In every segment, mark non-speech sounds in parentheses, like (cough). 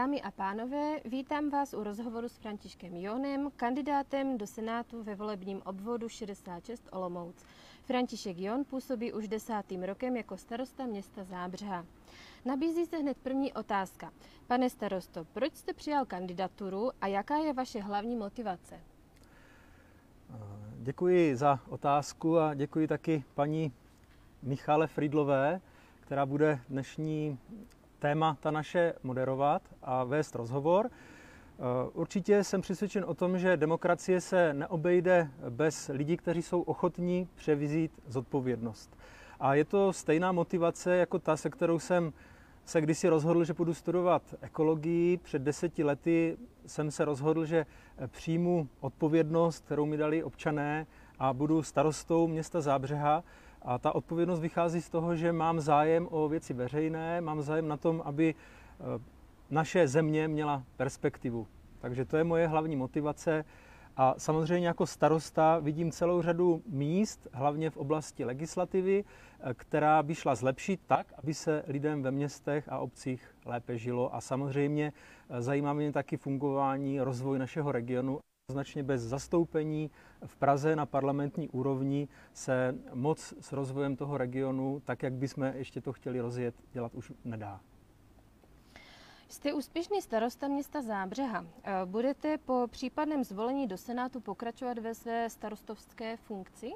Dámy a pánové, vítám vás u rozhovoru s Františkem Jonem, kandidátem do Senátu ve volebním obvodu 66 Olomouc. František Jon působí už desátým rokem jako starosta města Zábřeha. Nabízí se hned první otázka. Pane starosto, proč jste přijal kandidaturu a jaká je vaše hlavní motivace? Děkuji za otázku a děkuji taky paní Michale Fridlové, která bude dnešní témata naše moderovat a vést rozhovor. Určitě jsem přesvědčen o tom, že demokracie se neobejde bez lidí, kteří jsou ochotní převzít zodpovědnost. A je to stejná motivace jako ta, se kterou jsem se kdysi rozhodl, že budu studovat ekologii. Před deseti lety jsem se rozhodl, že přijmu odpovědnost, kterou mi dali občané a budu starostou města Zábřeha. A ta odpovědnost vychází z toho, že mám zájem o věci veřejné, mám zájem na tom, aby eh, naše země měla perspektivu. Takže to je moje hlavní motivace. A samozřejmě jako starosta vidím celou řadu míst, hlavně v oblasti legislativy, eh, která by šla zlepšit tak, aby se lidem ve městech a obcích lépe žilo. A samozřejmě eh, zajímá mě taky fungování, rozvoj našeho regionu. Značně bez zastoupení v Praze na parlamentní úrovni se moc s rozvojem toho regionu, tak jak bychom ještě to chtěli rozjet, dělat už nedá. Jste úspěšný starosta města Zábřeha. Eh, budete po případném zvolení do Senátu pokračovat ve své starostovské funkci?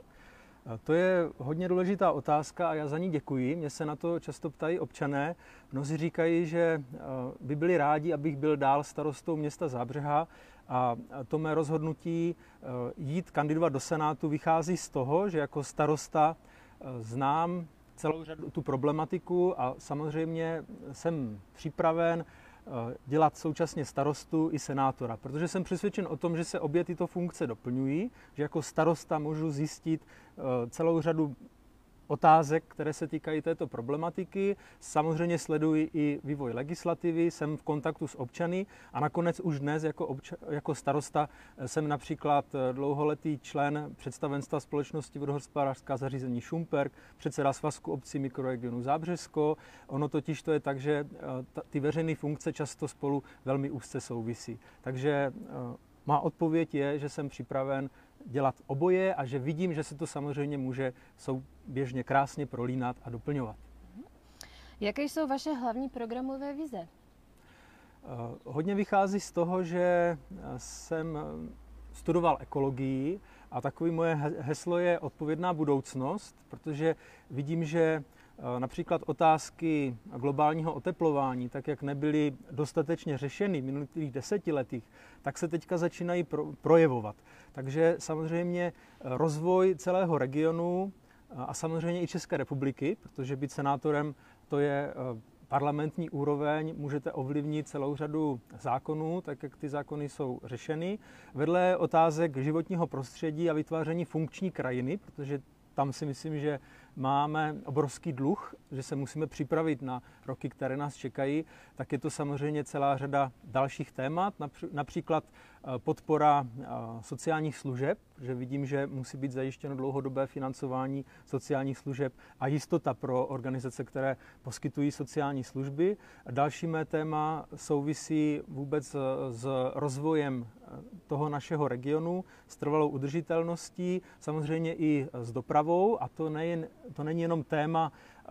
To je hodně důležitá otázka a já za ní děkuji. Mě se na to často ptají občané. Mnozí říkají, že eh, by byli rádi, abych byl dál starostou města Zábřeha a to mé rozhodnutí eh, jít kandidovat do Senátu vychází z toho, že jako starosta znám celou řadu tu problematiku a samozřejmě jsem připraven Eh, dělat současně starostu i senátora, protože jsem přesvědčen o tom, že se obě tyto funkce doplňují, že jako starosta můžu zjistit eh, celou řadu otázek, které se týkají této problematiky. Samozřejmě sleduji i vývoj legislativy, jsem v kontaktu s občany a nakonec už dnes jako, obča- jako starosta jsem například dlouholetý člen představenstva společnosti vodohospodářská zařízení Šumperk, předseda svazku obcí mikroregionu Zábřesko. Ono totiž to je tak, že eh, ty veřejné funkce často spolu velmi úzce souvisí. Takže eh, má odpověď je, že jsem připraven dělat oboje a že vidím, že se to samozřejmě může souběžně krásně prolínat a doplňovat. Jaké jsou vaše hlavní programové vize? Eh, hodně vychází z toho, že eh, jsem eh, studoval ekologii a takový moje heslo je odpovědná budoucnost, protože vidím, že například otázky globálního oteplování, tak jak nebyly dostatečně řešeny v minulých desetiletích, tak se teďka začínají projevovat. Takže samozřejmě eh, rozvoj celého regionu eh, a samozřejmě i České republiky, protože být senátorem to je parlamentní úroveň, můžete ovlivnit celou řadu zákonů, tak jak ty zákony jsou řešeny. Vedle otázek životního prostředí a vytváření funkční krajiny, protože tam si myslím, že máme obrovský dluh, že se musíme připravit na roky, které nás čekají, tak je to samozřejmě celá řada dalších témat, například eh, podpora eh, sociálních služeb, že vidím, že musí být zajištěno dlouhodobé financování sociálních služeb a jistota pro organizace, které poskytují sociální služby. Další mé téma souvisí vůbec s rozvojem toho našeho regionu s trvalou udržitelností, samozřejmě i s dopravou a to, nejen, to není jenom téma eh,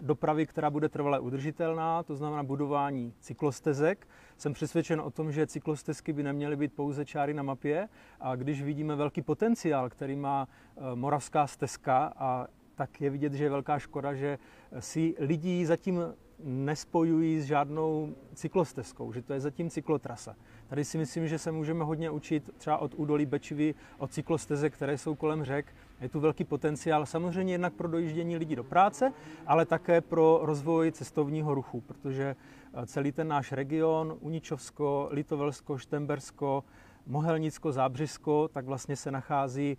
dopravy, která bude trvale udržitelná, to znamená budování cyklostezek. Jsem přesvědčen o tom, že cyklostezky by neměly být pouze čáry na mapě a když vidíme velký potenciál, který má eh, moravská stezka a tak je vidět, že je velká škoda, že si lidí zatím nespojují s žádnou cyklostezkou, že to je zatím cyklotrasa. Tady si myslím, že se můžeme hodně učit třeba od údolí Bečivy, od cyklostezek, které jsou kolem řek. Je tu velký potenciál samozřejmě jednak pro dojíždění lidí do práce, ale také pro rozvoj cestovního ruchu, protože eh, celý ten náš region, Uničovsko, Litovelsko, Štembersko, Mohelnicko, Zábřisko, tak vlastně se nachází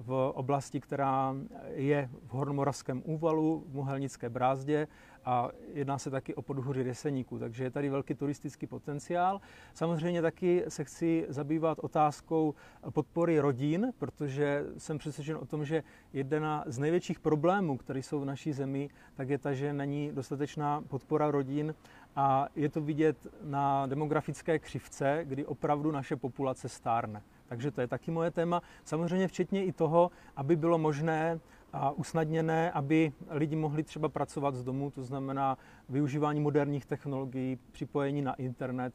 v oblasti, která je v Hornomoravském úvalu, v Mohelnické brázdě a jedná se taky o podhůří Reseníku, takže je tady velký turistický potenciál. Samozřejmě taky se chci zabývat otázkou podpory rodin, protože jsem přesvědčen o tom, že jedna z největších problémů, které jsou v naší zemi, tak je ta, že není dostatečná podpora rodin a je to vidět na demografické křivce, kdy opravdu naše populace stárne. Takže to je taky moje téma. Samozřejmě včetně i toho, aby bylo možné a usnadněné, aby lidi mohli třeba pracovat z domu, to znamená využívání moderních technologií, připojení na internet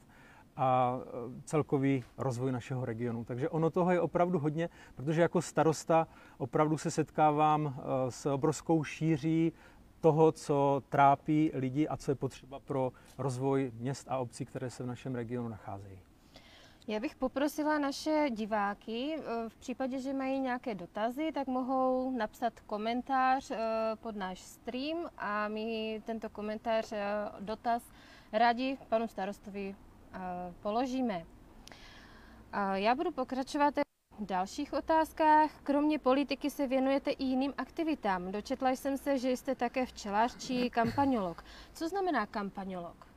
a e, celkový rozvoj našeho regionu. Takže ono toho je opravdu hodně, protože jako starosta opravdu se setkávám e, s obrovskou šíří toho, co trápí lidi a co je potřeba pro rozvoj měst a obcí, které se v našem regionu nacházejí. Já bych poprosila naše diváky, eh, v případě, že mají nějaké dotazy, tak mohou napsat komentář eh, pod náš stream a my tento komentář, eh, dotaz rádi panu starostovi položíme. Já budu pokračovat v dalších otázkách. Kromě politiky se věnujete i jiným aktivitám. Dočetla jsem se, že jste také včelař či kampaňolog. Co znamená kampaňolog?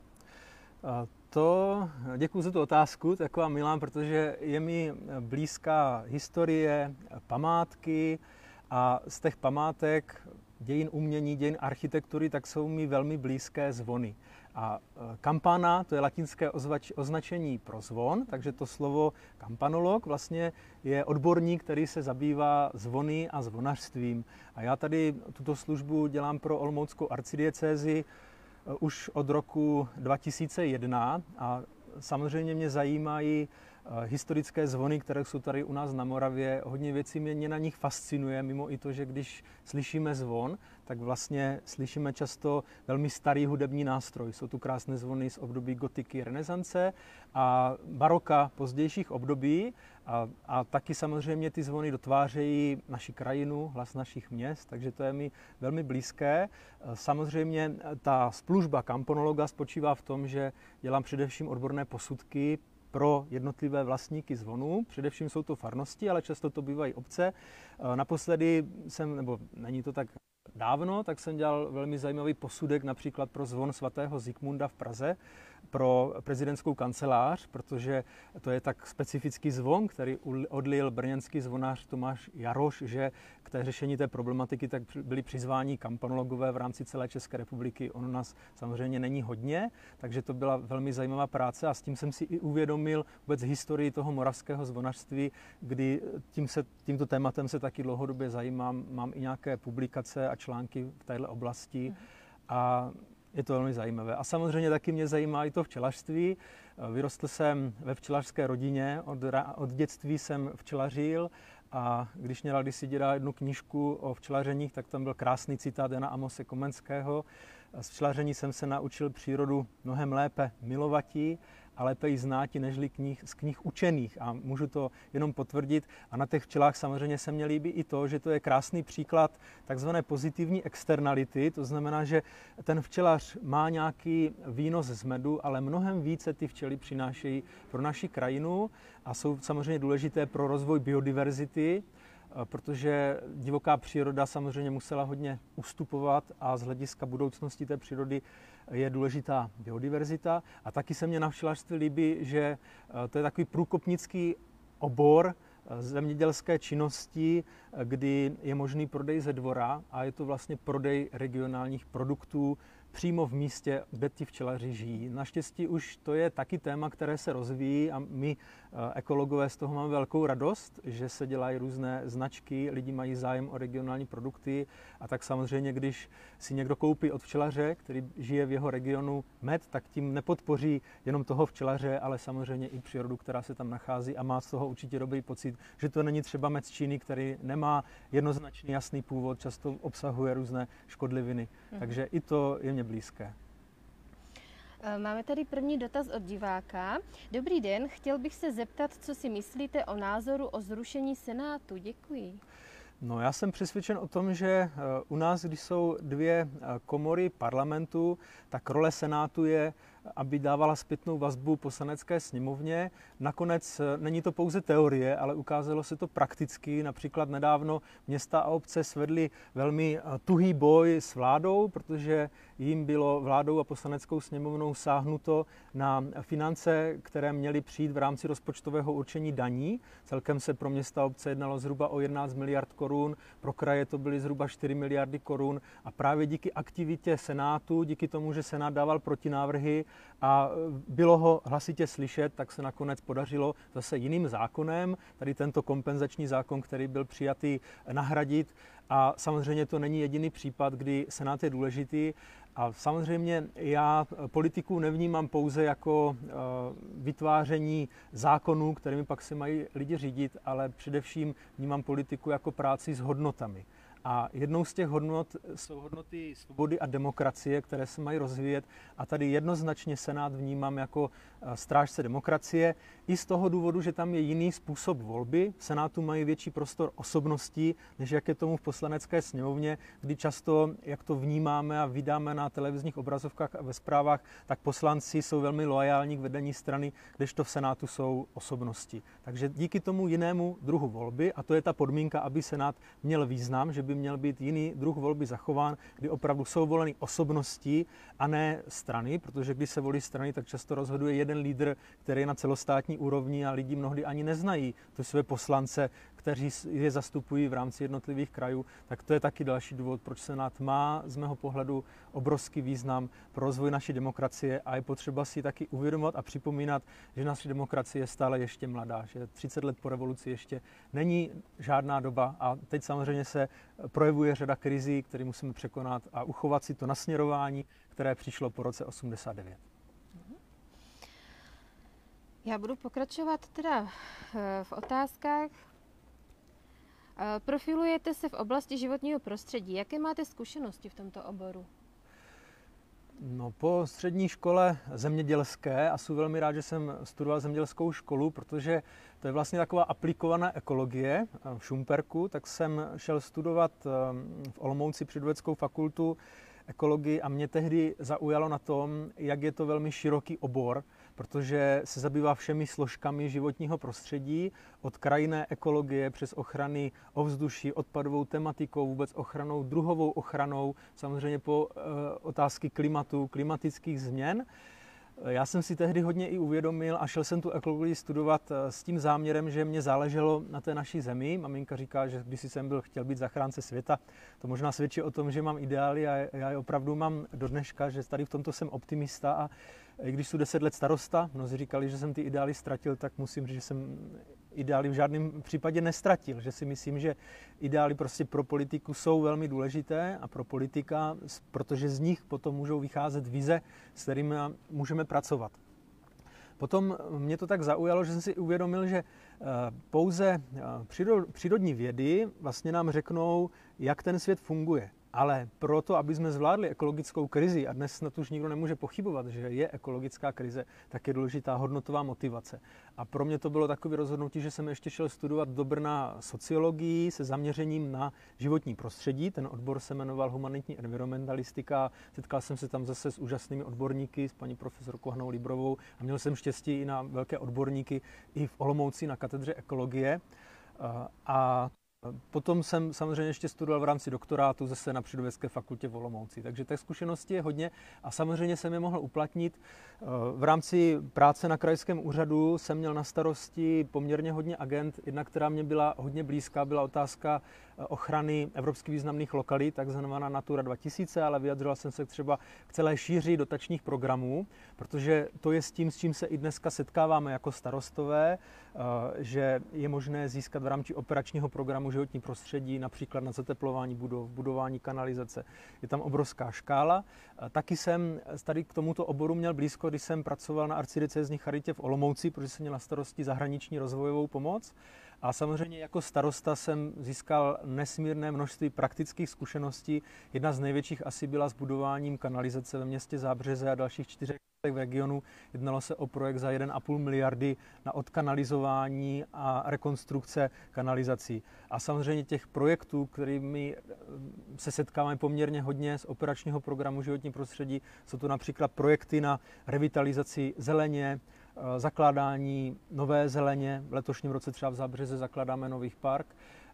To, děkuji za tu otázku, taková milá, protože je mi blízká historie, památky a z těch památek dějin umění, dějin architektury, tak jsou mi velmi blízké zvony. A e, kampana, to je latinské ozvač, označení pro zvon, takže to slovo kampanolog vlastně je odborník, který se zabývá zvony a zvonařstvím. A já tady tuto službu dělám pro Olmouckou arcidiecézi už od roku 2001 a samozřejmě mě zajímají eh, historické zvony, které jsou tady u nás na Moravě. Hodně věcí mě na nich fascinuje, mimo i to, že když slyšíme zvon, tak vlastně slyšíme často velmi starý hudební nástroj. Jsou tu krásné zvony z období gotiky, renesance a baroka pozdějších období. A, a taky samozřejmě ty zvony dotvářejí naši krajinu, hlas našich měst, takže to je mi velmi blízké. Samozřejmě ta služba kamponologa spočívá v tom, že dělám především odborné posudky pro jednotlivé vlastníky zvonů. Především jsou to farnosti, ale často to bývají obce. Naposledy jsem, nebo není to tak dávno, tak jsem dělal velmi zajímavý posudek například pro zvon svatého Zikmunda v Praze, pro prezidentskou kancelář, protože to je tak specifický zvon, který odlil brněnský zvonář Tomáš Jaroš, že k té řešení té problematiky tak byli přizváni kampanologové v rámci celé České republiky. Ono nás samozřejmě není hodně, takže to byla velmi zajímavá práce a s tím jsem si i uvědomil vůbec historii toho moravského zvonařství, kdy tím se, tímto tématem se taky dlouhodobě zajímám. Mám i nějaké publikace a články v této oblasti. A je to velmi zajímavé. A samozřejmě taky mě zajímá i to včelařství. Vyrostl jsem ve včelařské rodině, od, od dětství jsem včelařil a když měla kdysi děda jednu knížku o včelařeních, tak tam byl krásný citát Jana Amose Komenského. Z včelaření jsem se naučil přírodu mnohem lépe milovatí a lépe ji znáti nežli knih, z knih učených. A můžu to jenom potvrdit. A na těch včelách samozřejmě se mě líbí i to, že to je krásný příklad takzvané pozitivní externality. To znamená, že ten včelař má nějaký výnos z medu, ale mnohem více ty včely přinášejí pro naši krajinu a jsou samozřejmě důležité pro rozvoj biodiverzity protože divoká příroda samozřejmě musela hodně ustupovat a z hlediska budoucnosti té přírody je důležitá biodiverzita. A taky se mně na včelařství líbí, že eh, to je takový průkopnický obor eh, zemědělské činnosti, eh, kdy je možný prodej ze dvora a je to vlastně prodej regionálních produktů, přímo v místě, kde ti včelaři žijí. Naštěstí už to je taky téma, které se rozvíjí a my eh, ekologové z toho máme velkou radost, že se dělají různé značky, lidi mají zájem o regionální produkty a tak samozřejmě, když si někdo koupí od včelaře, který žije v jeho regionu med, tak tím nepodpoří jenom toho včelaře, ale samozřejmě i přírodu, která se tam nachází a má z toho určitě dobrý pocit, že to není třeba med z Číny, který nemá jednoznačný jasný původ, často obsahuje různé škodliviny. Mhm. Takže i to je mě mě blízké. Eh, máme tady první dotaz od diváka. Dobrý den, chtěl bych se zeptat, co si myslíte o názoru o zrušení Senátu. Děkuji. No, já jsem přesvědčen o tom, že eh, u nás, když jsou dvě eh, komory parlamentu, tak role Senátu je aby dávala zpětnou vazbu poslanecké sněmovně. Nakonec eh, není to pouze teorie, ale ukázalo se to prakticky. Například nedávno města a obce svedly velmi eh, tuhý boj s vládou, protože jim bylo vládou a poslaneckou sněmovnou sáhnuto na finance, které měly přijít v rámci rozpočtového určení daní. Celkem se pro města a obce jednalo zhruba o 11 miliard korun, pro kraje to byly zhruba 4 miliardy korun a právě díky aktivitě Senátu, díky tomu, že Senát dával protinávrhy a bylo ho hlasitě slyšet, tak se nakonec podařilo zase jiným zákonem, tady tento kompenzační zákon, který byl přijatý, nahradit. A samozřejmě to není jediný případ, kdy Senát je důležitý. A samozřejmě já politiku nevnímám pouze jako eh, vytváření zákonů, kterými pak se mají lidi řídit, ale především vnímám politiku jako práci s hodnotami. A jednou z těch hodnot jsou hodnoty svobody a demokracie, které se mají rozvíjet. A tady jednoznačně Senát vnímám jako eh, strážce demokracie. I z toho důvodu, že tam je jiný způsob volby. V Senátu mají větší prostor osobností, než jak je tomu v poslanecké sněmovně, kdy často, jak to vnímáme a vydáme na televizních obrazovkách a ve zprávách, tak poslanci jsou velmi loajální k vedení strany, kdežto v Senátu jsou osobnosti. Takže díky tomu jinému druhu volby, a to je ta podmínka, aby Senát měl význam, že by by měl být jiný druh volby zachován, kdy opravdu jsou voleny osobnosti a ne strany, protože když se volí strany, tak často rozhoduje jeden lídr, který je na celostátní úrovni a lidi mnohdy ani neznají to své poslance, kteří je zastupují v rámci jednotlivých krajů, tak to je taky další důvod, proč Senát má z mého pohledu obrovský význam pro rozvoj naší demokracie a je potřeba si taky uvědomovat a připomínat, že naše demokracie je stále ještě mladá, že 30 let po revoluci ještě není žádná doba a teď samozřejmě se projevuje řada krizí, které musíme překonat a uchovat si to nasměrování, které přišlo po roce 89. Já budu pokračovat teda eh, v otázkách. Eh, profilujete se v oblasti životního prostředí. Jaké máte zkušenosti v tomto oboru? No, po střední škole zemědělské a jsem velmi rád, že jsem studoval zemědělskou školu, protože to je vlastně taková aplikovaná ekologie eh, v Šumperku, tak jsem šel studovat eh, v Olomouci přírodovědeckou fakultu ekologii a mě tehdy zaujalo na tom, jak je to velmi široký obor, protože se zabývá všemi složkami životního prostředí, od krajinné ekologie přes ochrany ovzduší, odpadovou tematikou, vůbec ochranou, druhovou ochranou, samozřejmě po e, otázky klimatu, klimatických změn. Já jsem si tehdy hodně i uvědomil a šel jsem tu ekologii studovat eh, s tím záměrem, že mě záleželo na té naší zemi. Maminka říká, že když jsem byl chtěl být zachránce světa, to možná svědčí o tom, že mám ideály a já je opravdu mám do dneška, že tady v tomto jsem optimista a i když jsou deset let starosta, mnozí říkali, že jsem ty ideály ztratil, tak musím říct, že jsem ideály v žádném případě nestratil, že si myslím, že ideály prostě pro politiku jsou velmi důležité a pro politika, protože z nich potom můžou vycházet vize, s kterými můžeme pracovat. Potom mě to tak zaujalo, že jsem si uvědomil, že eh, pouze eh, přírodní vědy vlastně nám řeknou, jak ten svět funguje. Ale proto, aby jsme zvládli ekologickou krizi, a dnes snad už nikdo nemůže pochybovat, že je ekologická krize, tak je důležitá hodnotová motivace. A pro mě to bylo takové rozhodnutí, že jsem ještě šel studovat do Brna sociologii se zaměřením na životní prostředí. Ten odbor se jmenoval humanitní environmentalistika. Setkal jsem se tam zase s úžasnými odborníky, s paní profesorkou Hanou Librovou a měl jsem štěstí i na velké odborníky i v Olomouci na katedře ekologie. A Potom jsem samozřejmě ještě studoval v rámci doktorátu zase na Přírodovědské fakultě v Olomouci, takže těch zkušeností je hodně a samozřejmě jsem je mohl uplatnit. Eh, v rámci práce na krajském úřadu jsem měl na starosti poměrně hodně agent. Jedna, která mě byla hodně blízká, byla otázka ochrany evropsky významných lokalit, takzvaná Natura 2000, ale vyjadřoval jsem se třeba k celé šíři dotačních programů, protože to je s tím, s čím se i dneska setkáváme jako starostové, eh, že je možné získat v rámci operačního programu životní prostředí, například na zateplování budov, budování kanalizace. Je tam obrovská škála. Taky jsem tady k tomuto oboru měl blízko, když jsem pracoval na arcidiecézní charitě v Olomouci, protože jsem měl na starosti zahraniční rozvojovou pomoc. A samozřejmě jako starosta jsem získal nesmírné množství praktických zkušeností. Jedna z největších asi byla s budováním kanalizace ve městě Zábřeze a dalších čtyřech v regionu. Jednalo se o projekt za 1,5 miliardy na odkanalizování a rekonstrukce kanalizací. A samozřejmě těch projektů, kterými se setkáváme poměrně hodně z operačního programu životní prostředí, jsou to například projekty na revitalizaci zeleně, zakládání nové zeleně. V letošním roce třeba v Zábřeze zakládáme nový park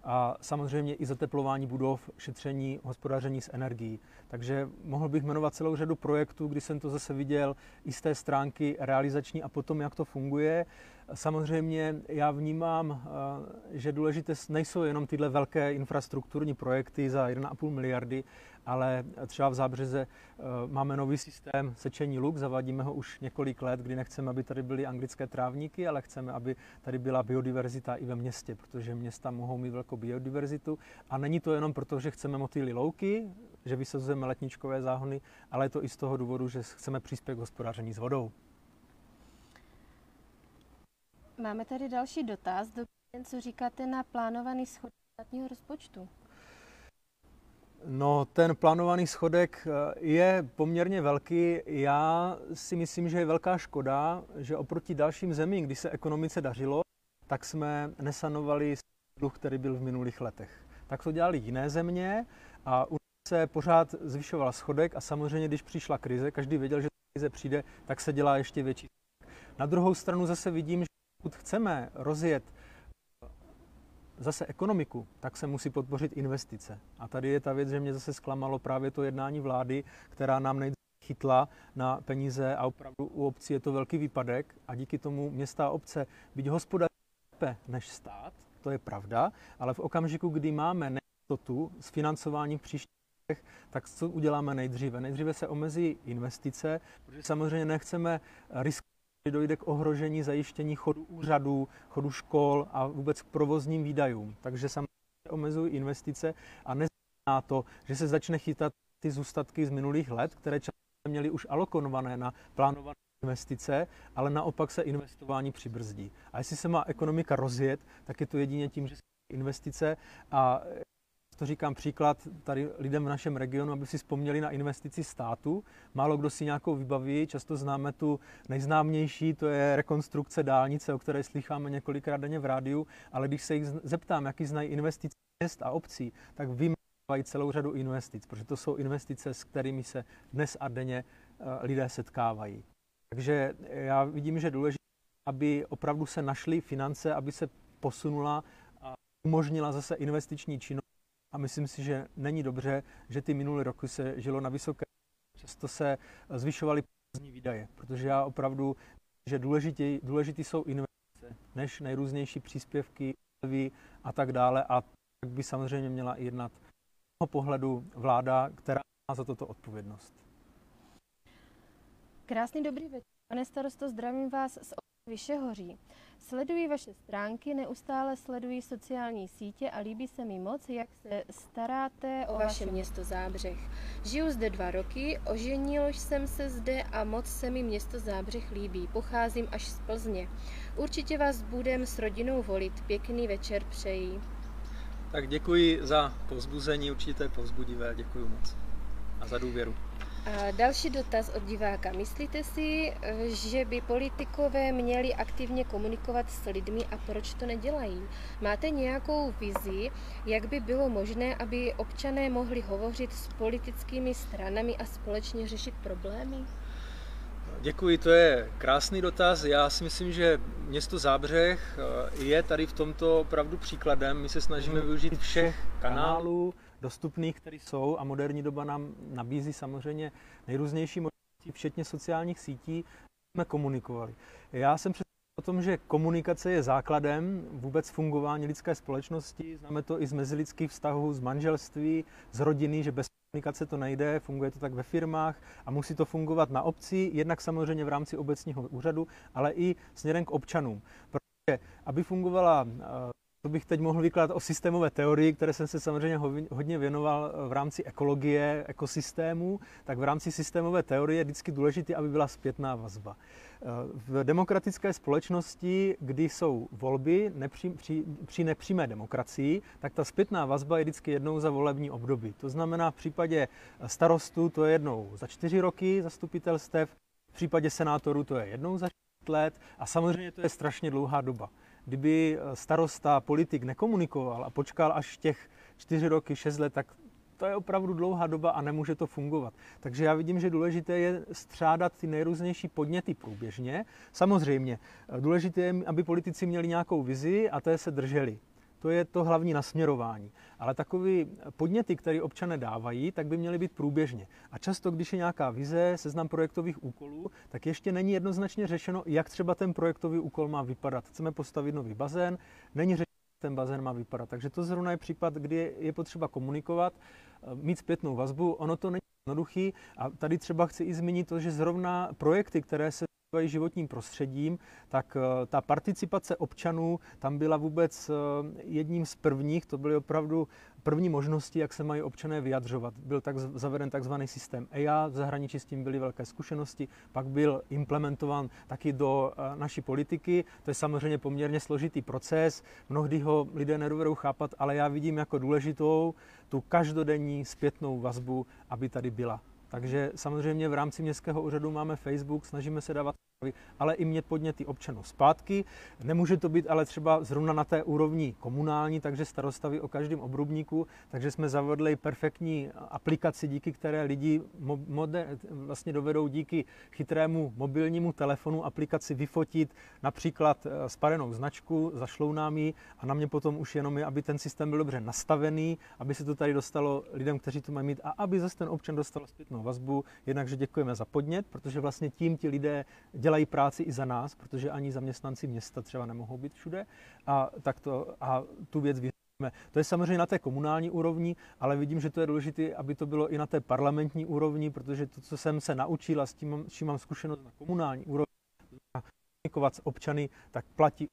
a samozřejmě i zateplování budov, šetření, hospodaření s energií. Takže mohl bych jmenovat celou řadu projektů, kdy jsem to zase viděl i z té stránky realizační a potom, jak to funguje. Samozřejmě já vnímám, eh, že důležité nejsou jenom tyhle velké infrastrukturní projekty za 1,5 miliardy, ale třeba v Zábřeze eh, máme nový systém sečení luk, zavádíme ho už několik let, kdy nechceme, aby tady byly anglické trávníky, ale chceme, aby tady byla biodiverzita i ve městě, protože města mohou mít velkou biodiverzitu a není to jenom proto, že chceme motýly louky, že vysazujeme letničkové záhony, ale je to i z toho důvodu, že chceme přispět k hospodaření s vodou. Máme tady další dotaz. Dobrý den, co říkáte na plánovaný schod státního rozpočtu? No, ten plánovaný schodek eh, je poměrně velký. Já si myslím, že je velká škoda, že oproti dalším zemím, kdy se ekonomice dařilo, tak jsme nesanovali dluh, který byl v minulých letech. Tak to dělali jiné země a u se pořád zvyšoval schodek a samozřejmě, když přišla krize, každý věděl, že krize přijde, tak se dělá ještě větší. Na druhou stranu zase vidím, že pokud chceme rozjet zase ekonomiku, tak se musí podpořit investice. A tady je ta věc, že mě zase zklamalo právě to jednání vlády, která nám nejdřív chytla na peníze a opravdu u obcí je to velký výpadek a díky tomu města a obce, byť hospodaří lépe než stát, to je pravda, ale v okamžiku, kdy máme nejistotu s financováním příštích tak co uděláme nejdříve? Nejdříve se omezí investice, protože samozřejmě nechceme riskovat dojde k ohrožení zajištění chodu úřadů, chodu škol a vůbec k provozním výdajům. Takže samozřejmě omezují investice a neznamená to, že se začne chytat ty zůstatky z minulých let, které často měly už alokované na plánované investice, ale naopak se investování přibrzdí. A jestli se má ekonomika rozjet, tak je to jedině tím, že se investice a to říkám příklad tady lidem v našem regionu, aby si vzpomněli na investici státu. Málo kdo si nějakou vybaví, často známe tu nejznámější, to je rekonstrukce dálnice, o které slycháme několikrát denně v rádiu, ale když se jich zeptám, jaký znají investice měst a obcí, tak vyjmenují celou řadu investic, protože to jsou investice, s kterými se dnes a denně eh, lidé setkávají. Takže já vidím, že je důležité, aby opravdu se našly finance, aby se posunula a umožnila zase investiční činnost myslím si, že není dobře, že ty minulé roky se žilo na vysoké. Často se zvyšovaly výdaje, protože já opravdu, že důležitý, důležitý jsou investice, než nejrůznější příspěvky, a tak dále. A tak by samozřejmě měla jednat z pohledu vláda, která má za toto odpovědnost. Krásný dobrý večer. Pane starosto, zdravím vás z Vyšehoří. Sleduji vaše stránky, neustále sleduji sociální sítě a líbí se mi moc, jak se staráte o vaše město Zábřeh. Žiju zde dva roky, oženil jsem se zde a moc se mi město Zábřeh líbí. Pocházím až z Plzně. Určitě vás budem s rodinou volit. Pěkný večer přeji. Tak děkuji za povzbuzení, určitě je povzbudivé, děkuji moc. A za důvěru. A další dotaz od diváka. Myslíte si, že by politikové měli aktivně komunikovat s lidmi a proč to nedělají? Máte nějakou vizi, jak by bylo možné, aby občané mohli hovořit s politickými stranami a společně řešit problémy? Děkuji, to je krásný dotaz. Já si myslím, že město Zábřeh eh, je tady v tomto opravdu příkladem. My se snažíme využít všech kanálů, dostupných, které jsou a moderní doba nám nabízí samozřejmě nejrůznější možnosti, včetně sociálních sítí, jsme komunikovali. Já jsem přesvědčen o tom, že komunikace je základem vůbec fungování lidské společnosti. Známe to i z mezilidských vztahů, z manželství, z rodiny, že bez komunikace to nejde, funguje to tak ve firmách a musí to fungovat na obci, jednak samozřejmě v rámci obecního úřadu, ale i směrem k občanům. Protože aby fungovala to bych teď mohl vykládat o systémové teorii, které jsem se samozřejmě hodně věnoval v rámci ekologie, ekosystému, tak v rámci systémové teorie je vždycky důležité, aby byla zpětná vazba. V demokratické společnosti, kdy jsou volby nepří, při, při nepřímé demokracii, tak ta zpětná vazba je vždycky jednou za volební období. To znamená, v případě starostu to je jednou za čtyři roky zastupitelstev, v případě senátorů to je jednou za let a samozřejmě to je strašně dlouhá doba. Kdyby starosta, politik nekomunikoval a počkal až těch čtyři roky, šest let, tak to je opravdu dlouhá doba a nemůže to fungovat. Takže já vidím, že důležité je střádat ty nejrůznější podněty průběžně. Samozřejmě, důležité je, aby politici měli nějakou vizi a té se drželi. To je to hlavní nasměrování. Ale takové podněty, které občané dávají, tak by měly být průběžně. A často, když je nějaká vize, seznam projektových úkolů, tak ještě není jednoznačně řešeno, jak třeba ten projektový úkol má vypadat. Chceme postavit nový bazén, není řešeno, jak ten bazén má vypadat. Takže to zrovna je případ, kdy je potřeba komunikovat, mít zpětnou vazbu. Ono to není jednoduchý a tady třeba chci i zmínit to, že zrovna projekty, které se zabývají životním prostředím, tak eh, ta participace občanů tam byla vůbec eh, jedním z prvních, to byly opravdu první možnosti, jak se mají občané vyjadřovat. Byl tak zaveden takzvaný systém EIA, v zahraničí s tím byly velké zkušenosti, pak byl implementován taky do eh, naší politiky. To je samozřejmě poměrně složitý proces, mnohdy ho lidé nedovedou chápat, ale já vidím jako důležitou tu každodenní zpětnou vazbu, aby tady byla. Takže samozřejmě v rámci městského úřadu máme Facebook, snažíme se dávat ale i mě podněty občanů zpátky. Nemůže to být ale třeba zrovna na té úrovni komunální, takže starostavy o každém obrubníku, takže jsme zavedli perfektní aplikaci, díky které lidi moder, vlastně dovedou díky chytrému mobilnímu telefonu aplikaci vyfotit například eh, spadenou značku, zašlou nám ji a na mě potom už jenom je, aby ten systém byl dobře nastavený, aby se to tady dostalo lidem, kteří to mají mít a aby zase ten občan dostal zpětnou vazbu. Jednakže děkujeme za podnět, protože vlastně tím ti lidé dělají práci i za nás, protože ani zaměstnanci města třeba nemohou být všude a, tak to, a tu věc vyřešíme. To je samozřejmě na té komunální úrovni, ale vidím, že to je důležité, aby to bylo i na té parlamentní úrovni, protože to, co jsem se naučil a s tím, s čím mám zkušenost na komunální úrovni, komunikovat s občany, tak platí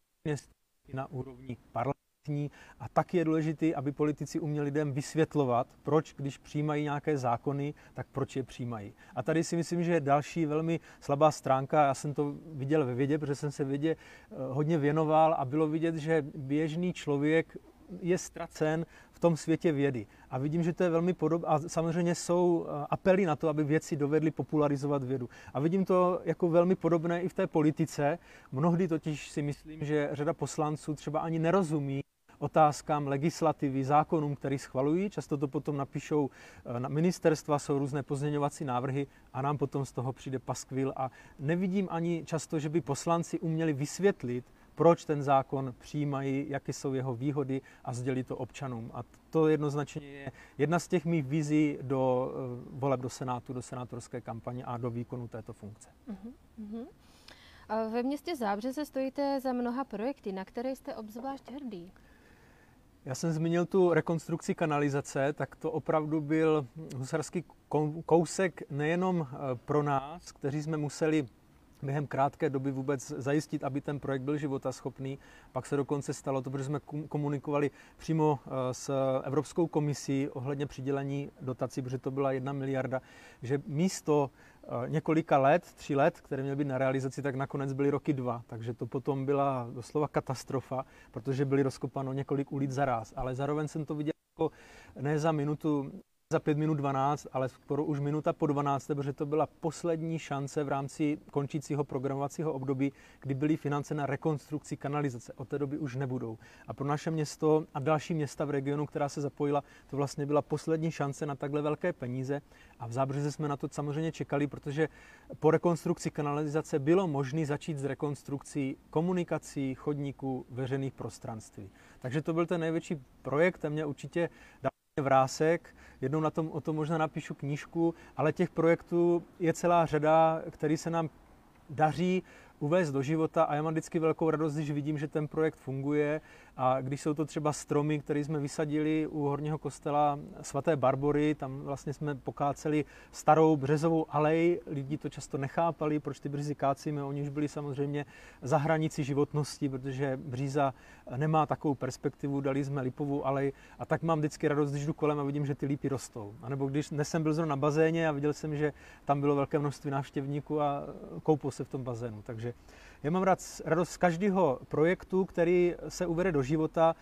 i na úrovni parlamentu striktní a tak je důležité, aby politici uměli lidem vysvětlovat, proč, když přijímají nějaké zákony, tak proč je přijímají. A tady si myslím, že je další velmi slabá stránka. Já jsem to viděl ve vědě, protože jsem se vědě eh, hodně věnoval a bylo vidět, že běžný člověk je ztracen v tom světě vědy. A vidím, že to je velmi podobné. A samozřejmě jsou eh, apely na to, aby věci dovedly popularizovat vědu. A vidím to jako velmi podobné i v té politice. Mnohdy totiž si myslím, že řada poslanců třeba ani nerozumí otázkám legislativy, zákonům, který schvalují. Často to potom napíšou eh, na ministerstva, jsou různé pozměňovací návrhy a nám potom z toho přijde paskvil. A nevidím ani často, že by poslanci uměli vysvětlit, proč ten zákon přijímají, jaké jsou jeho výhody a sdělit to občanům. A to jednoznačně je jedna z těch mých vizí do eh, voleb do Senátu, do senátorské kampaně a do výkonu této funkce. Uh-huh. Ve městě Zábřeze stojíte za mnoha projekty, na které jste obzvlášť hrdý. Já jsem zmínil tu rekonstrukci kanalizace, tak to opravdu byl husarský kousek nejenom eh, pro nás, kteří jsme museli během krátké doby vůbec zajistit, aby ten projekt byl životaschopný. Pak se dokonce stalo to, protože jsme komunikovali přímo eh, s Evropskou komisí ohledně přidělení dotací, protože to byla jedna miliarda, že místo několika let, tři let, které měly být na realizaci, tak nakonec byly roky dva. Takže to potom byla doslova katastrofa, protože byly rozkopáno několik ulic za raz. Ale zároveň jsem to viděl jako ne za minutu za 5 minut 12, ale skoro už minuta po 12, protože to byla poslední šance v rámci končícího programovacího období, kdy byly finance na rekonstrukci kanalizace. Od té doby už nebudou. A pro naše město a další města v regionu, která se zapojila, to vlastně byla poslední šance na takhle velké peníze. A v Zábřeze jsme na to samozřejmě čekali, protože po rekonstrukci kanalizace bylo možné začít s rekonstrukcí komunikací, chodníků, veřejných prostranství. Takže to byl ten největší projekt a mě určitě vrásek, jednou na tom, o tom možná napíšu knížku, ale těch projektů je celá řada, který se nám daří uvést do života a já mám vždycky velkou radost, když vidím, že ten projekt funguje a když jsou to třeba stromy, které jsme vysadili u horního kostela svaté Barbory, tam vlastně jsme pokáceli starou březovou alej, lidi to často nechápali, proč ty břizy kácíme, oni už byli samozřejmě za hranici životnosti, protože bříza nemá takovou perspektivu, dali jsme lipovou alej a tak mám vždycky radost, když jdu kolem a vidím, že ty lípy rostou. A nebo když dnes jsem byl zrovna na bazéně a viděl jsem, že tam bylo velké množství návštěvníků a koupil se v tom bazénu. Takže já mám rád radost z každého projektu, který se uvede do života.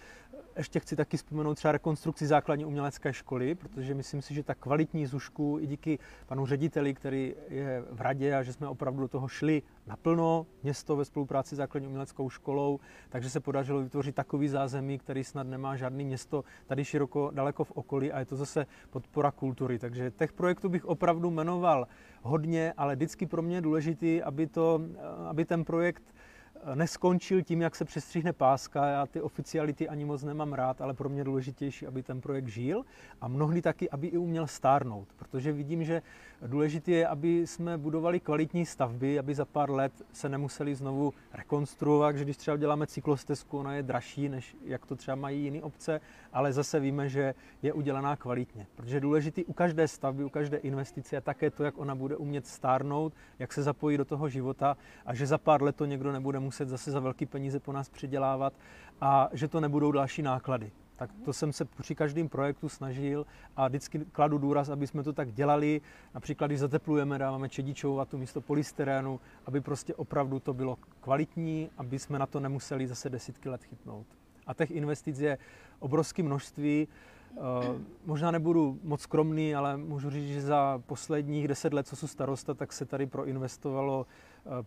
Ještě chci taky vzpomenout třeba rekonstrukci základní umělecké školy, protože myslím si, že ta kvalitní zušku i díky panu řediteli, který je v radě a že jsme opravdu do toho šli naplno, město ve spolupráci s základní uměleckou školou, takže se podařilo vytvořit takový zázemí, který snad nemá žádný město tady široko, daleko v okolí a je to zase podpora kultury. Takže těch projektů bych opravdu jmenoval hodně, ale vždycky pro mě je důležitý, aby, to, aby ten projekt neskončil tím, jak se přestřihne páska. Já ty oficiality ani moc nemám rád, ale pro mě důležitější, aby ten projekt žil a mnohdy taky, aby i uměl stárnout, protože vidím, že důležité je, aby jsme budovali kvalitní stavby, aby za pár let se nemuseli znovu rekonstruovat, že když třeba děláme cyklostezku, ona je dražší, než jak to třeba mají jiné obce, ale zase víme, že je udělaná kvalitně. Protože důležitý u každé stavby, u každé investice je také to, jak ona bude umět stárnout, jak se zapojí do toho života a že za pár let to někdo nebude muset zase za velké peníze po nás přidělávat a že to nebudou další náklady. Tak to jsem se při každém projektu snažil a vždycky kladu důraz, aby jsme to tak dělali. Například, když zateplujeme, dáváme čedičovou vatu místo polystyrénu, aby prostě opravdu to bylo kvalitní, aby jsme na to nemuseli zase desítky let chytnout. A těch investic je obrovské množství. Eh, možná nebudu moc skromný, ale můžu říct, že za posledních deset let, co jsou starosta, tak se tady proinvestovalo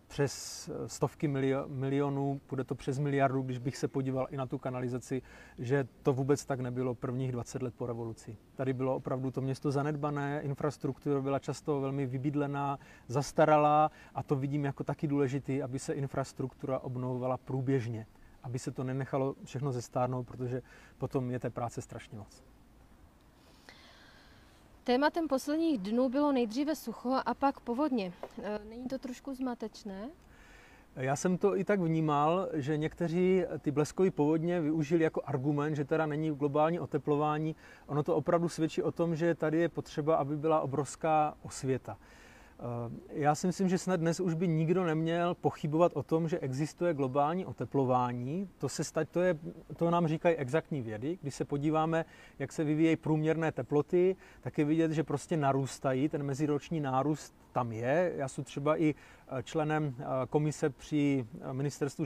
přes stovky milionů, bude to přes miliardu, když bych se podíval i na tu kanalizaci, že to vůbec tak nebylo prvních 20 let po revoluci. Tady bylo opravdu to město zanedbané, infrastruktura byla často velmi vybydlená, zastaralá a to vidím jako taky důležitý, aby se infrastruktura obnovovala průběžně aby se to nenechalo všechno zestárnout, protože potom je té práce strašně moc. Tématem posledních dnů bylo nejdříve sucho a pak povodně. E, není to trošku zmatečné? Já jsem to i tak vnímal, že někteří ty bleskové povodně využili jako argument, že teda není globální oteplování. Ono to opravdu svědčí o tom, že tady je potřeba, aby byla obrovská osvěta. Eh, já si myslím, že snad dnes už by nikdo neměl pochybovat o tom, že existuje globální oteplování. To, se stať, to, je, to nám říkají exaktní vědy. Když se podíváme, jak se vyvíjejí průměrné teploty, tak je vidět, že prostě narůstají. Ten meziroční nárůst tam je. Já jsem třeba i eh, členem eh, komise při eh, ministerstvu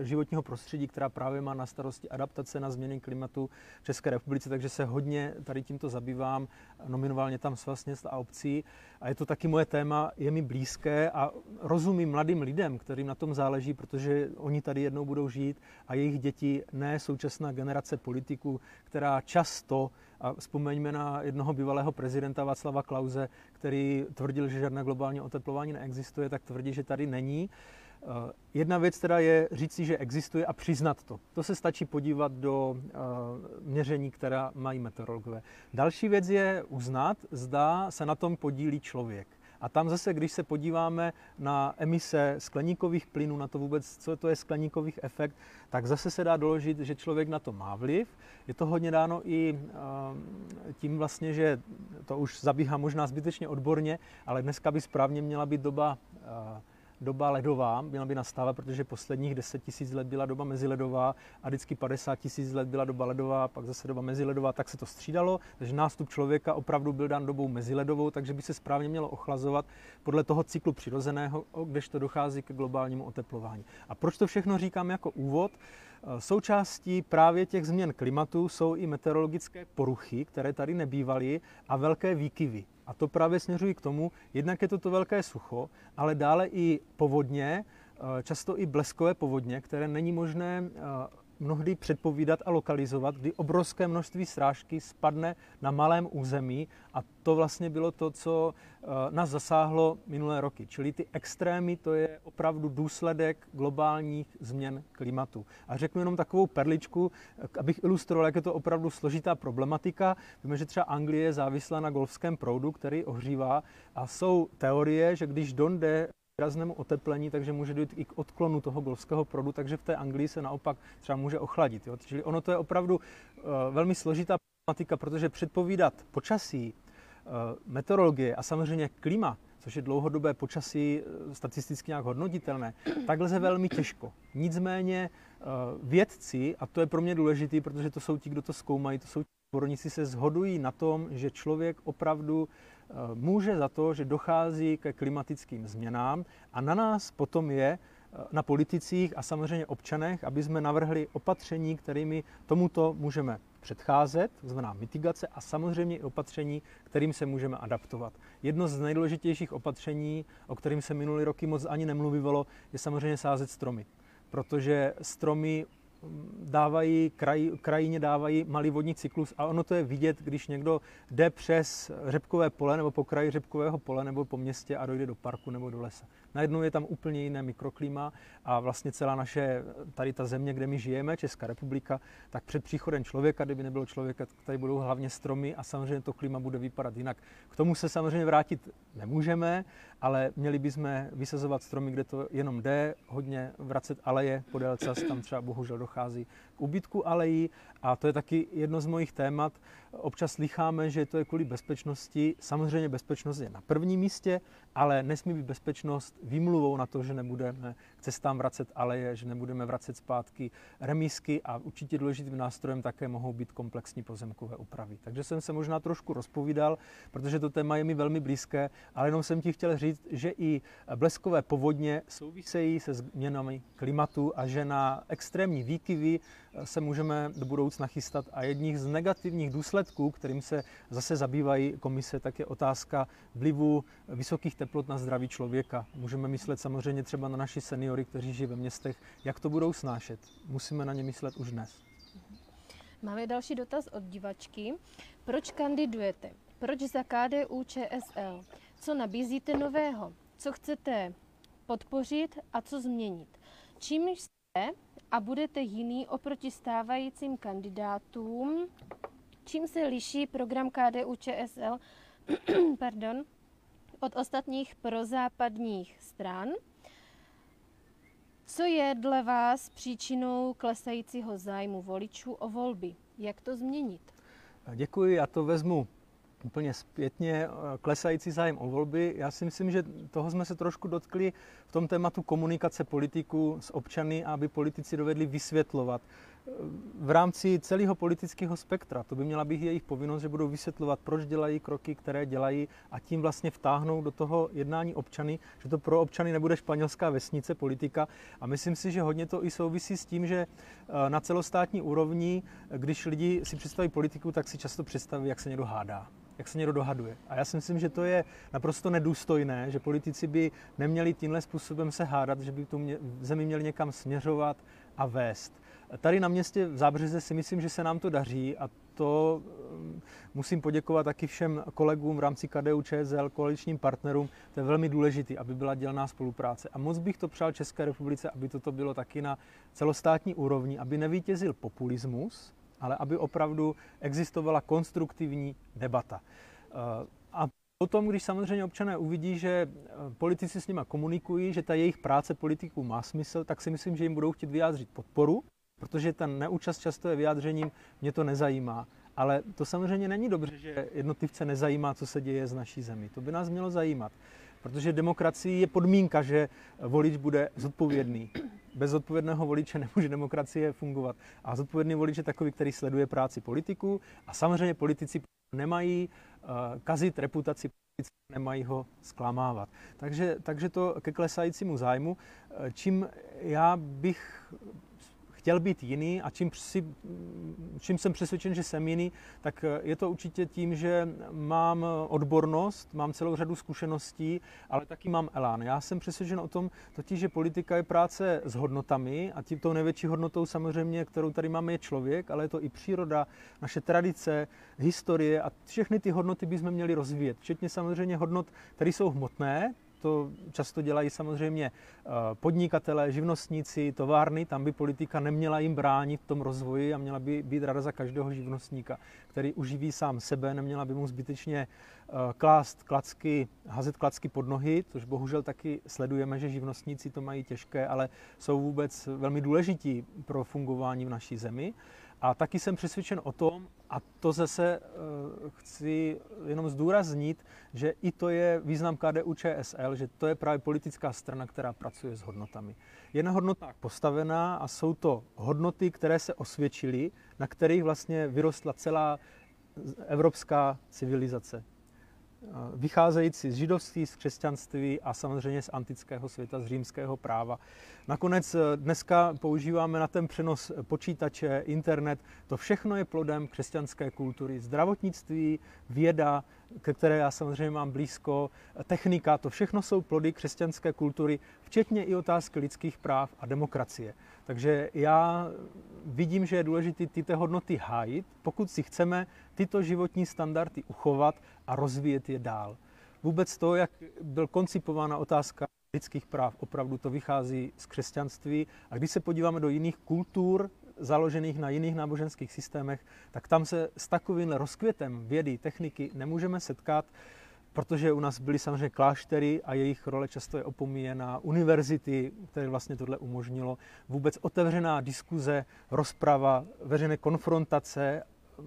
životního prostředí, která právě má na starosti adaptace na změny klimatu v České republice, takže se hodně tady tímto zabývám. Nominovaně tam svaz měst a obcí. A je to taky moje téma, je mi blízké a rozumím mladým lidem, kterým na tom záleží, protože oni tady jednou budou žít a jejich děti, ne současná generace politiků, která často a vzpomeňme na jednoho bývalého prezidenta Václava Klauze, který tvrdil, že žádné globální oteplování neexistuje, tak tvrdí, že tady není. Eh, jedna věc teda je říci, že existuje a přiznat to. To se stačí podívat do eh, měření, která mají meteorologové. Další věc je uznat, zda se na tom podílí člověk. A tam zase, když se podíváme na emise skleníkových plynů, na to vůbec, co to je skleníkový efekt, tak zase se dá doložit, že člověk na to má vliv. Je to hodně dáno i eh, tím vlastně, že to už zabíhá možná zbytečně odborně, ale dneska by správně měla být doba eh, doba ledová měla by nastávat, protože posledních 10 tisíc let byla doba meziledová a vždycky 50 tisíc let byla doba ledová, pak zase doba meziledová, tak se to střídalo. Takže nástup člověka opravdu byl dán dobou meziledovou, takže by se správně mělo ochlazovat podle toho cyklu přirozeného, to dochází k globálnímu oteplování. A proč to všechno říkám jako úvod? Součástí právě těch změn klimatu jsou i meteorologické poruchy, které tady nebývaly, a velké výkyvy. A to právě směřují k tomu, jednak je to to velké sucho, ale dále i povodně, eh, často i bleskové povodně, které není možné eh, mnohdy předpovídat a lokalizovat, kdy obrovské množství srážky spadne na malém území a to vlastně bylo to, co eh, nás zasáhlo minulé roky. Čili ty extrémy, to je opravdu důsledek globálních změn klimatu. A řeknu jenom takovou perličku, abych ilustroval, jak je to opravdu složitá problematika. Víme, že třeba Anglie je závislá na golfském proudu, který ohřívá a jsou teorie, že když donde výraznému oteplení, takže může dojít i k odklonu toho golfského proudu, takže v té Anglii se naopak třeba může ochladit. Jo? Čili ono to je opravdu uh, velmi složitá problematika, protože předpovídat počasí, uh, meteorologie a samozřejmě klima, což je dlouhodobé počasí uh, statisticky nějak hodnotitelné, tak lze velmi těžko. Nicméně vědci, a to je pro mě důležité, protože to jsou ti, kdo to zkoumají, to jsou ti odborníci, se zhodují na tom, že člověk opravdu Eh, může za to, že dochází ke klimatickým změnám a na nás potom je, eh, na politicích a samozřejmě občanech, aby jsme navrhli opatření, kterými tomuto můžeme předcházet, to znamená mitigace a samozřejmě i opatření, kterým se můžeme adaptovat. Jedno z nejdůležitějších opatření, o kterým se minulý roky moc ani nemluvilo, je samozřejmě sázet stromy. Protože stromy dávají, kraj, krajině dávají malý vodní cyklus a ono to je vidět, když někdo jde přes řepkové pole nebo po kraji řepkového pole nebo po městě a dojde do parku nebo do lesa. Najednou je tam úplně jiné mikroklima a vlastně celá naše, tady ta země, kde my žijeme, Česká republika, tak před příchodem člověka, kdyby nebylo člověka, tak tady budou hlavně stromy a samozřejmě to klima bude vypadat jinak. K tomu se samozřejmě vrátit nemůžeme, ale měli bychom vysazovat stromy, kde to jenom jde, hodně vracet aleje podél cest, tam třeba bohužel dochází ubytku alejí a to je taky jedno z mojich témat. Občas slycháme, že to je kvůli bezpečnosti. Samozřejmě bezpečnost je na prvním místě, ale nesmí být bezpečnost výmluvou na to, že nebudeme k cestám vracet aleje, že nebudeme vracet zpátky remísky a určitě důležitým nástrojem také mohou být komplexní pozemkové úpravy. Takže jsem se možná trošku rozpovídal, protože to téma je mi velmi blízké, ale jenom jsem ti chtěl říct, že i bleskové povodně souvisejí se změnami klimatu a že na extrémní výkyvy se můžeme do budoucna chystat. A jedních z negativních důsledků, kterým se zase zabývají komise, tak je otázka vlivu vysokých teplot na zdraví člověka. Můžeme myslet samozřejmě třeba na naši seniory, kteří žijí ve městech, jak to budou snášet. Musíme na ně myslet už dnes. Máme další dotaz od divačky. Proč kandidujete? Proč za KDU ČSL? Co nabízíte nového? Co chcete podpořit a co změnit? Čím a budete jiný oproti stávajícím kandidátům? Čím se liší program KDU ČSL (clears throat) pardon, od ostatních prozápadních stran? Co je dle vás příčinou klesajícího zájmu voličů o volby? Jak to změnit? Děkuji, já to vezmu úplně zpětně. Klesající zájem o volby. Já si myslím, že toho jsme se trošku dotkli v tom tématu komunikace politiků s občany, aby politici dovedli vysvětlovat v rámci celého politického spektra. To by měla být jejich povinnost, že budou vysvětlovat, proč dělají kroky, které dělají a tím vlastně vtáhnou do toho jednání občany, že to pro občany nebude španělská vesnice politika. A myslím si, že hodně to i souvisí s tím, že eh, na celostátní úrovni, když lidi si představí politiku, tak si často představí, jak se někdo hádá jak se někdo dohaduje. A já si myslím, že to je naprosto nedůstojné, že politici by neměli tímhle způsobem se hádat, že by tu zemi měli někam směřovat a vést. Tady na městě v Zábřeze si myslím, že se nám to daří a to mm, musím poděkovat taky všem kolegům v rámci KDU ČSL, koaličním partnerům. To je velmi důležité, aby byla dělná spolupráce. A moc bych to přál České republice, aby toto bylo taky na celostátní úrovni, aby nevítězil populismus, ale aby opravdu existovala konstruktivní debata. Eh, a potom, když samozřejmě občané uvidí, že eh, politici s nimi komunikují, že ta jejich práce politiků má smysl, tak si myslím, že jim budou chtít vyjádřit podporu protože ta neúčast často je vyjádřením, mě to nezajímá. Ale to samozřejmě není dobře, že jednotlivce nezajímá, co se děje z naší zemi. To by nás mělo zajímat. Protože demokracii je podmínka, že volič bude zodpovědný. Bez zodpovědného voliče nemůže demokracie fungovat. A zodpovědný volič je takový, který sleduje práci politiků. A samozřejmě politici nemají uh, kazit reputaci nemají ho zklamávat. Takže, takže to ke klesajícímu zájmu, eh, čím já bych chtěl být jiný a čím, si, čím jsem přesvědčen, že jsem jiný, tak je to určitě tím, že mám odbornost, mám celou řadu zkušeností, ale taky mám elán. Já jsem přesvědčen o tom, totiž, že politika je práce s hodnotami a tím tou největší hodnotou samozřejmě, kterou tady máme, je člověk, ale je to i příroda, naše tradice, historie a všechny ty hodnoty bychom měli rozvíjet. Včetně samozřejmě hodnot, které jsou hmotné, to často dělají samozřejmě eh, podnikatelé, živnostníci, továrny, tam by politika neměla jim bránit v tom rozvoji a měla by být rada za každého živnostníka, který uživí sám sebe, neměla by mu zbytečně eh, klást klacky, hazet klacky pod nohy, což bohužel taky sledujeme, že živnostníci to mají těžké, ale jsou vůbec velmi důležití pro fungování v naší zemi. A taky jsem přesvědčen o tom, a to zase uh, chci jenom zdůraznit, že i to je význam KDU ČSL, že to je právě politická strana, která pracuje s hodnotami. Je na hodnotách postavená a jsou to hodnoty, které se osvědčily, na kterých vlastně vyrostla celá evropská civilizace vycházející z židovství, z křesťanství a samozřejmě z antického světa, z římského práva. Nakonec eh, dneska používáme na ten přenos počítače, internet. To všechno je plodem křesťanské kultury. Zdravotnictví, věda, ke které já samozřejmě mám blízko, technika, to všechno jsou plody křesťanské kultury, včetně i otázky lidských práv a demokracie. Takže já vidím, že je důležité tyto hodnoty hájit, pokud si chceme tyto životní standardy uchovat a rozvíjet je dál. Vůbec to, jak byl koncipována otázka lidských práv, opravdu to vychází z křesťanství. A když se podíváme do jiných kultur, založených na jiných náboženských systémech, tak tam se s takovým rozkvětem vědy, techniky nemůžeme setkat, protože u nás byly samozřejmě kláštery a jejich role často je opomíjená, univerzity, které vlastně tohle umožnilo, vůbec otevřená diskuze, rozprava, veřejné konfrontace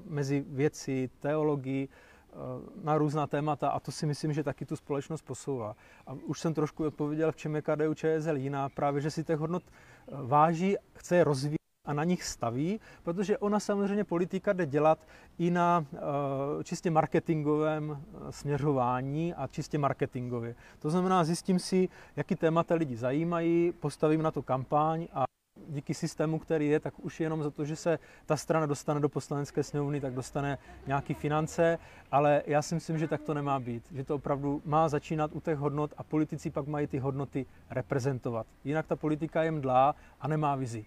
mezi věci, teologii, eh, na různá témata a to si myslím, že taky tu společnost posouvá. A už jsem trošku odpověděl, v čem je KDU ČSL jiná, právě, že si těch hodnot eh, váží, chce je rozvíjet a na nich staví, protože ona samozřejmě politika jde dělat i na uh, čistě marketingovém směřování a čistě marketingově. To znamená, zjistím si, jaký témata lidi zajímají, postavím na to kampaň a díky systému, který je, tak už jenom za to, že se ta strana dostane do poslanecké sněmovny, tak dostane nějaké finance, ale já si myslím, že tak to nemá být. Že to opravdu má začínat u těch hodnot a politici pak mají ty hodnoty reprezentovat. Jinak ta politika je mdlá a nemá vizi.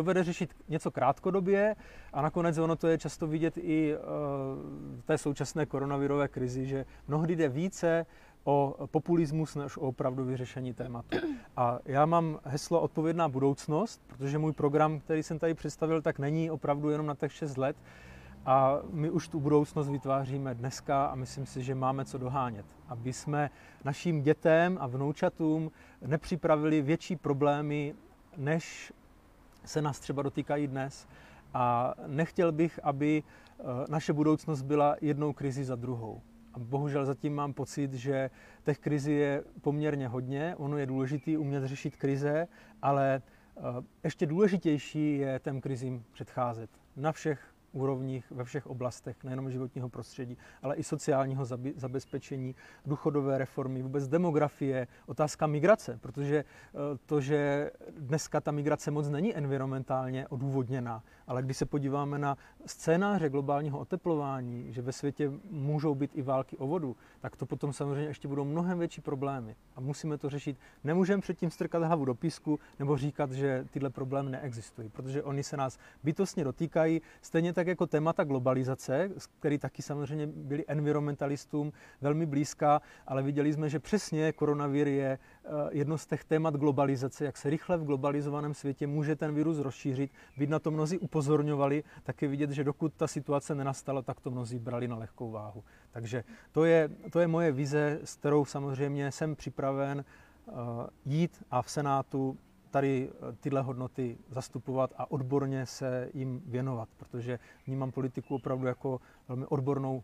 Dovede řešit něco krátkodobě a nakonec ono to je často vidět i eh, v té současné koronavirové krizi, že mnohdy jde více o populismus než o opravdu vyřešení tématu. A já mám heslo odpovědná budoucnost, protože můj program, který jsem tady představil, tak není opravdu jenom na těch 6 let. A my už tu budoucnost vytváříme dneska a myslím si, že máme co dohánět. Aby jsme našim dětem a vnoučatům nepřipravili větší problémy, než se nás třeba dotýkají dnes. A nechtěl bych, aby eh, naše budoucnost byla jednou krizi za druhou. A bohužel zatím mám pocit, že těch krizi je poměrně hodně. Ono je důležité umět řešit krize, ale eh, ještě důležitější je těm krizím předcházet na všech úrovních, ve všech oblastech, nejenom životního prostředí, ale i sociálního zabezpečení, důchodové reformy, vůbec demografie, otázka migrace, protože eh, to, že dneska ta migrace moc není environmentálně odůvodněná, ale když se podíváme na scénáře globálního oteplování, že ve světě můžou být i války o vodu, tak to potom samozřejmě ještě budou mnohem větší problémy a musíme to řešit. Nemůžeme předtím strkat hlavu do písku nebo říkat, že tyhle problémy neexistují, protože oni se nás bytostně dotýkají, stejně tak jako témata globalizace, který taky samozřejmě byli environmentalistům velmi blízká, ale viděli jsme, že přesně koronavir je jedno z těch témat globalizace, jak se rychle v globalizovaném světě může ten virus rozšířit. Být na to mnozí upozorňovali, tak je vidět, že dokud ta situace nenastala, tak to mnozí brali na lehkou váhu. Takže to je, to je moje vize, s kterou samozřejmě jsem připraven uh, jít a v Senátu tady eh, tyhle hodnoty zastupovat a odborně se jim věnovat, protože vnímám politiku opravdu jako velmi odbornou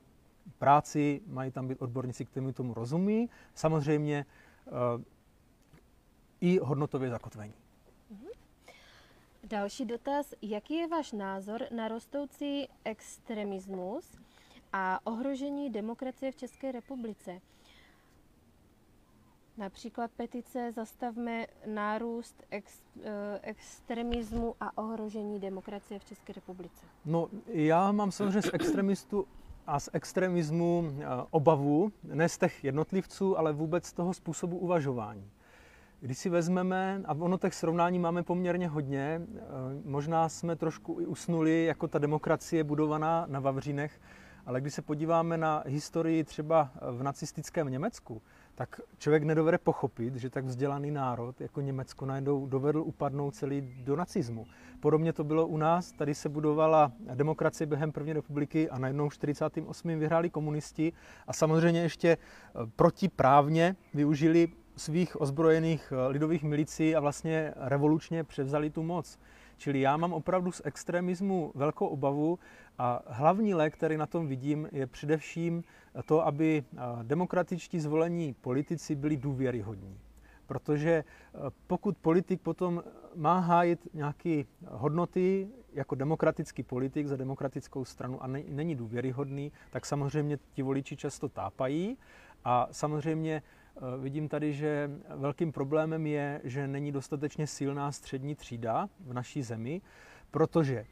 práci, mají tam být odborníci, kteří tomu rozumí, samozřejmě i hodnotově zakotvení. Mhm. Další dotaz. Jaký je váš názor na rostoucí extremismus a ohrožení demokracie v České republice? Například petice Zastavme nárůst ex, eh, extremismu a ohrožení demokracie v České republice. No, já mám samozřejmě z extremistů a z extremismu eh, obavu, ne z těch jednotlivců, ale vůbec z toho způsobu uvažování. Když si vezmeme, a ono těch srovnání máme poměrně hodně, eh, možná jsme trošku i usnuli, jako ta demokracie budovaná na Vavřínech, ale když se podíváme na historii třeba v nacistickém Německu, tak člověk nedovede pochopit, že tak vzdělaný národ jako Německo najednou dovedl upadnout celý do nacismu. Podobně to bylo u nás, tady se budovala demokracie během první republiky a najednou v 48. vyhráli komunisti a samozřejmě ještě eh, protiprávně využili svých ozbrojených eh, lidových milicí a vlastně revolučně převzali tu moc. Čili já mám opravdu z extremismu velkou obavu a hlavní lék, který na tom vidím, je především to, aby demokratičtí zvolení politici byli důvěryhodní. Protože pokud politik potom má hájit nějaké hodnoty jako demokratický politik za demokratickou stranu a není důvěryhodný, tak samozřejmě ti voliči často tápají a samozřejmě vidím tady, že velkým problémem je, že není dostatečně silná střední třída v naší zemi, protože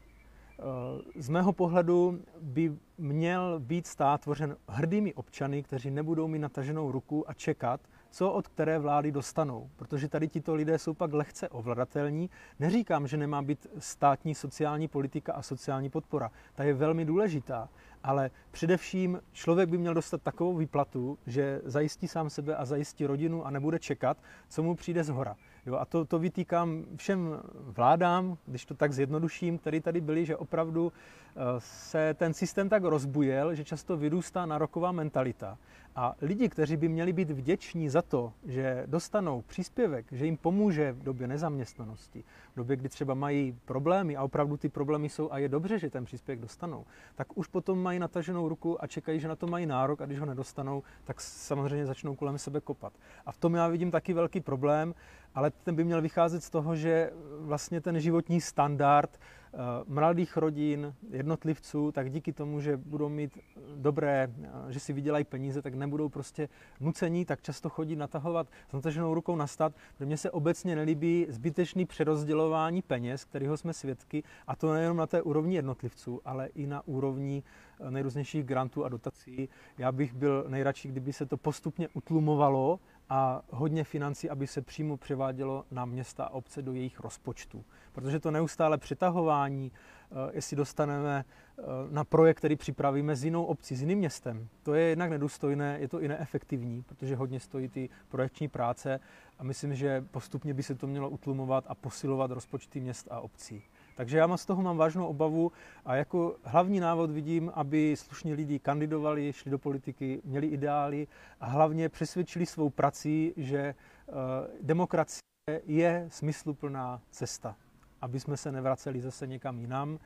z mého pohledu by měl být stát tvořen hrdými občany, kteří nebudou mít nataženou ruku a čekat, co od které vlády dostanou. Protože tady tito lidé jsou pak lehce ovladatelní. Neříkám, že nemá být státní sociální politika a sociální podpora. Ta je velmi důležitá. Ale především člověk by měl dostat takovou výplatu, že zajistí sám sebe a zajistí rodinu a nebude čekat, co mu přijde z hora. Jo, a to, to vytýkám všem vládám, když to tak zjednoduším, který tady byli, že opravdu eh, se ten systém tak rozbujel, že často vyrůstá nároková mentalita. A lidi, kteří by měli být vděční za to, že dostanou příspěvek, že jim pomůže v době nezaměstnanosti, v době, kdy třeba mají problémy a opravdu ty problémy jsou a je dobře, že ten příspěvek dostanou, tak už potom mají nataženou ruku a čekají, že na to mají nárok a když ho nedostanou, tak samozřejmě začnou kolem sebe kopat. A v tom já vidím taky velký problém, ale ten by měl vycházet z toho, že vlastně ten životní standard eh, mladých rodin, jednotlivců, tak díky tomu, že budou mít dobré, eh, že si vydělají peníze, tak nebudou prostě nucení tak často chodit natahovat s nataženou rukou na stát, protože mně se obecně nelíbí zbytečný přerozdělování peněz, kterého jsme svědky, a to nejenom na té úrovni jednotlivců, ale i na úrovni eh, nejrůznějších grantů a dotací. Já bych byl nejradši, kdyby se to postupně utlumovalo, a hodně financí, aby se přímo převádělo na města a obce do jejich rozpočtů. Protože to neustále přetahování, eh, jestli dostaneme eh, na projekt, který připravíme s jinou obcí, s jiným městem, to je jednak nedůstojné, je to i neefektivní, protože hodně stojí ty projekční práce a myslím, že postupně by se to mělo utlumovat a posilovat rozpočty měst a obcí. Takže já z toho mám vážnou obavu a jako hlavní návod vidím, aby slušní lidi kandidovali, šli do politiky, měli ideály a hlavně přesvědčili svou prací, že eh, demokracie je smysluplná cesta, aby jsme se nevraceli zase někam jinam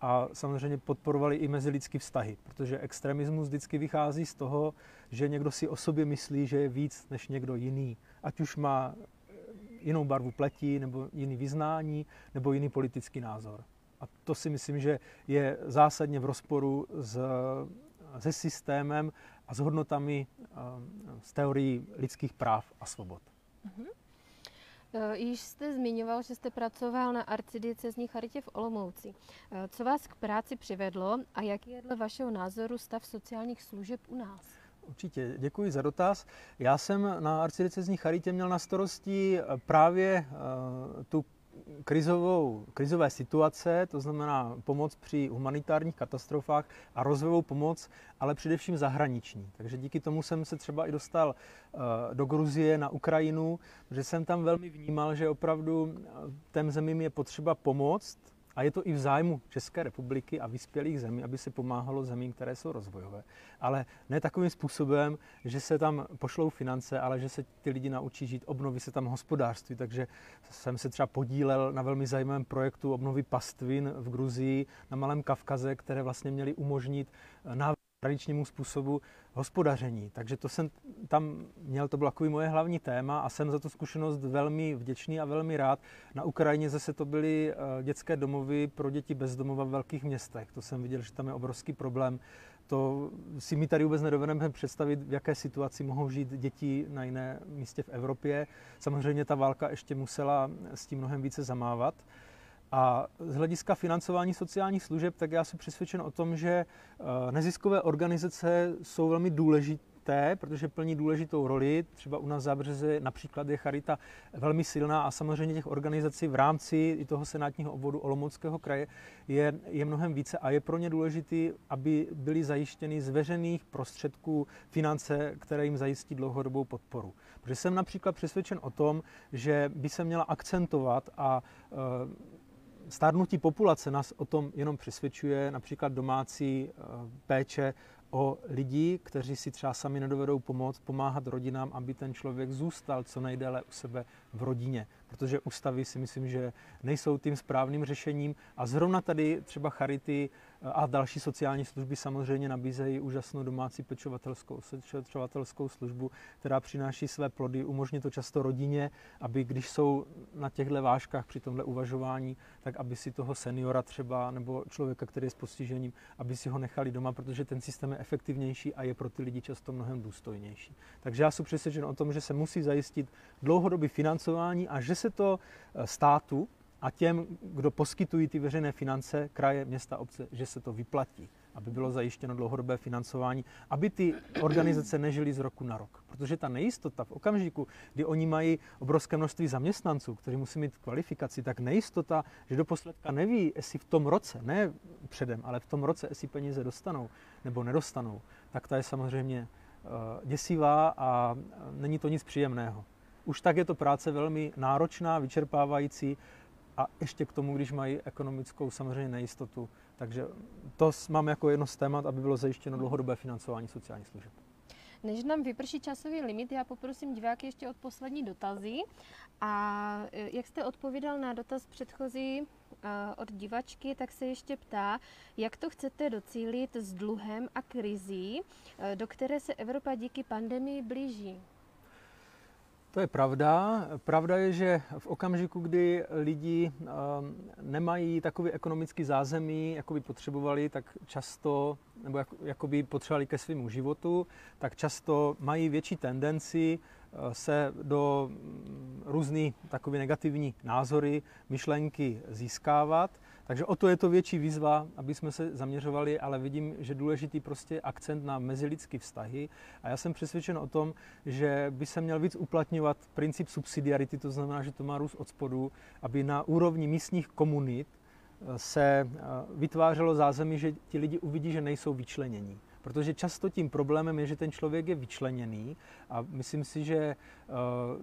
a samozřejmě podporovali i mezilidské vztahy, protože extremismus vždycky vychází z toho, že někdo si o sobě myslí, že je víc než někdo jiný. Ať už má jinou barvu pleti, nebo jiný vyznání, nebo jiný politický názor. A to si myslím, že je zásadně v rozporu s, se systémem a s hodnotami z teorií lidských práv a svobod. Uh-huh. Již jste zmiňoval, že jste pracoval na arcidiecezní charitě v Olomouci. E, co vás k práci přivedlo a jaký je dle vašeho názoru stav sociálních služeb u nás? Určitě, děkuji za dotaz. Já jsem na arcidicezní charitě měl na starosti eh, právě uh, tu krizovou, krizové situace, to znamená pomoc při humanitárních katastrofách a rozvojovou pomoc, ale především zahraniční. Takže díky tomu jsem se třeba i dostal uh, do Gruzie, na Ukrajinu, protože jsem tam velmi vnímal, že opravdu těm zemím je potřeba pomoct, a je to i v zájmu České republiky a vyspělých zemí, aby se pomáhalo zemím, které jsou rozvojové. Ale ne takovým způsobem, že se tam pošlou finance, ale že se ty lidi naučí žít, obnoví se tam hospodářství. Takže jsem se třeba podílel na velmi zajímavém projektu obnovy pastvin v Gruzii, na Malém Kavkaze, které vlastně měly umožnit návrh tradičnímu způsobu hospodaření. Takže to jsem tam měl, to bylo moje hlavní téma a jsem za tu zkušenost velmi vděčný a velmi rád. Na Ukrajině zase to byly eh, dětské domovy pro děti bezdomova v velkých městech. To jsem viděl, že tam je obrovský problém. To si mi tady vůbec nedovedeme představit, v jaké situaci mohou žít děti na jiné místě v Evropě. Samozřejmě ta válka ještě musela s tím mnohem více zamávat. A z hlediska financování sociálních služeb, tak já jsem přesvědčen o tom, že eh, neziskové organizace jsou velmi důležité, protože plní důležitou roli. Třeba u nás v Zábřeze například je Charita velmi silná a samozřejmě těch organizací v rámci i toho senátního obvodu Olomouckého kraje je, je mnohem více a je pro ně důležité, aby byly zajištěny z veřejných prostředků finance, které jim zajistí dlouhodobou podporu. Protože jsem například přesvědčen o tom, že by se měla akcentovat a e, stárnutí populace nás o tom jenom přesvědčuje, například domácí e, péče o lidi, kteří si třeba sami nedovedou pomoct, pomáhat rodinám, aby ten člověk zůstal co nejdéle u sebe v rodině. Protože ústavy si myslím, že nejsou tím správným řešením. A zrovna tady třeba charity a další sociální služby samozřejmě nabízejí úžasnou domácí pečovatelskou, pečovatelskou službu, která přináší své plody. Umožní to často rodině, aby když jsou na těchto vážkách při tomhle uvažování, tak aby si toho seniora třeba nebo člověka, který je s postižením, aby si ho nechali doma, protože ten systém je efektivnější a je pro ty lidi často mnohem důstojnější. Takže já jsem přesvědčen o tom, že se musí zajistit dlouhodobý financování a že se to eh, státu, a těm, kdo poskytují ty veřejné finance, kraje, města, obce, že se to vyplatí, aby bylo zajištěno dlouhodobé financování, aby ty organizace nežily z roku na rok. Protože ta nejistota v okamžiku, kdy oni mají obrovské množství zaměstnanců, kteří musí mít kvalifikaci, tak nejistota, že do posledka neví, jestli v tom roce, ne předem, ale v tom roce, jestli peníze dostanou nebo nedostanou, tak ta je samozřejmě eh, děsivá a není to nic příjemného. Už tak je to práce velmi náročná, vyčerpávající a ještě k tomu, když mají ekonomickou samozřejmě nejistotu. Takže to mám jako jedno z témat, aby bylo zajištěno dlouhodobé financování sociálních služeb. Než nám vyprší časový limit, já poprosím diváky ještě od poslední dotazy. A e, jak jste odpovídal na dotaz předchozí e, od divačky, tak se ještě ptá, jak to chcete docílit s dluhem a krizí, e, do které se Evropa díky pandemii blíží. To je pravda. Pravda je, že v okamžiku, kdy lidi ehm, nemají takový ekonomický zázemí, jako by potřebovali, tak často, nebo jako by potřebovali ke svému životu, tak často mají větší tendenci eh, se do mm, různých takové negativní názory, myšlenky získávat takže o to je to větší výzva, aby jsme se zaměřovali, ale vidím, že důležitý prostě akcent na mezilidské vztahy. A já jsem přesvědčen o tom, že by se měl víc uplatňovat princip subsidiarity, to znamená, že to má růst od spodu, aby na úrovni místních komunit eh, se eh, vytvářelo zázemí, že ti lidi uvidí, že nejsou vyčlenění. Protože často tím problémem je, že ten člověk je vyčleněný a myslím si, že eh,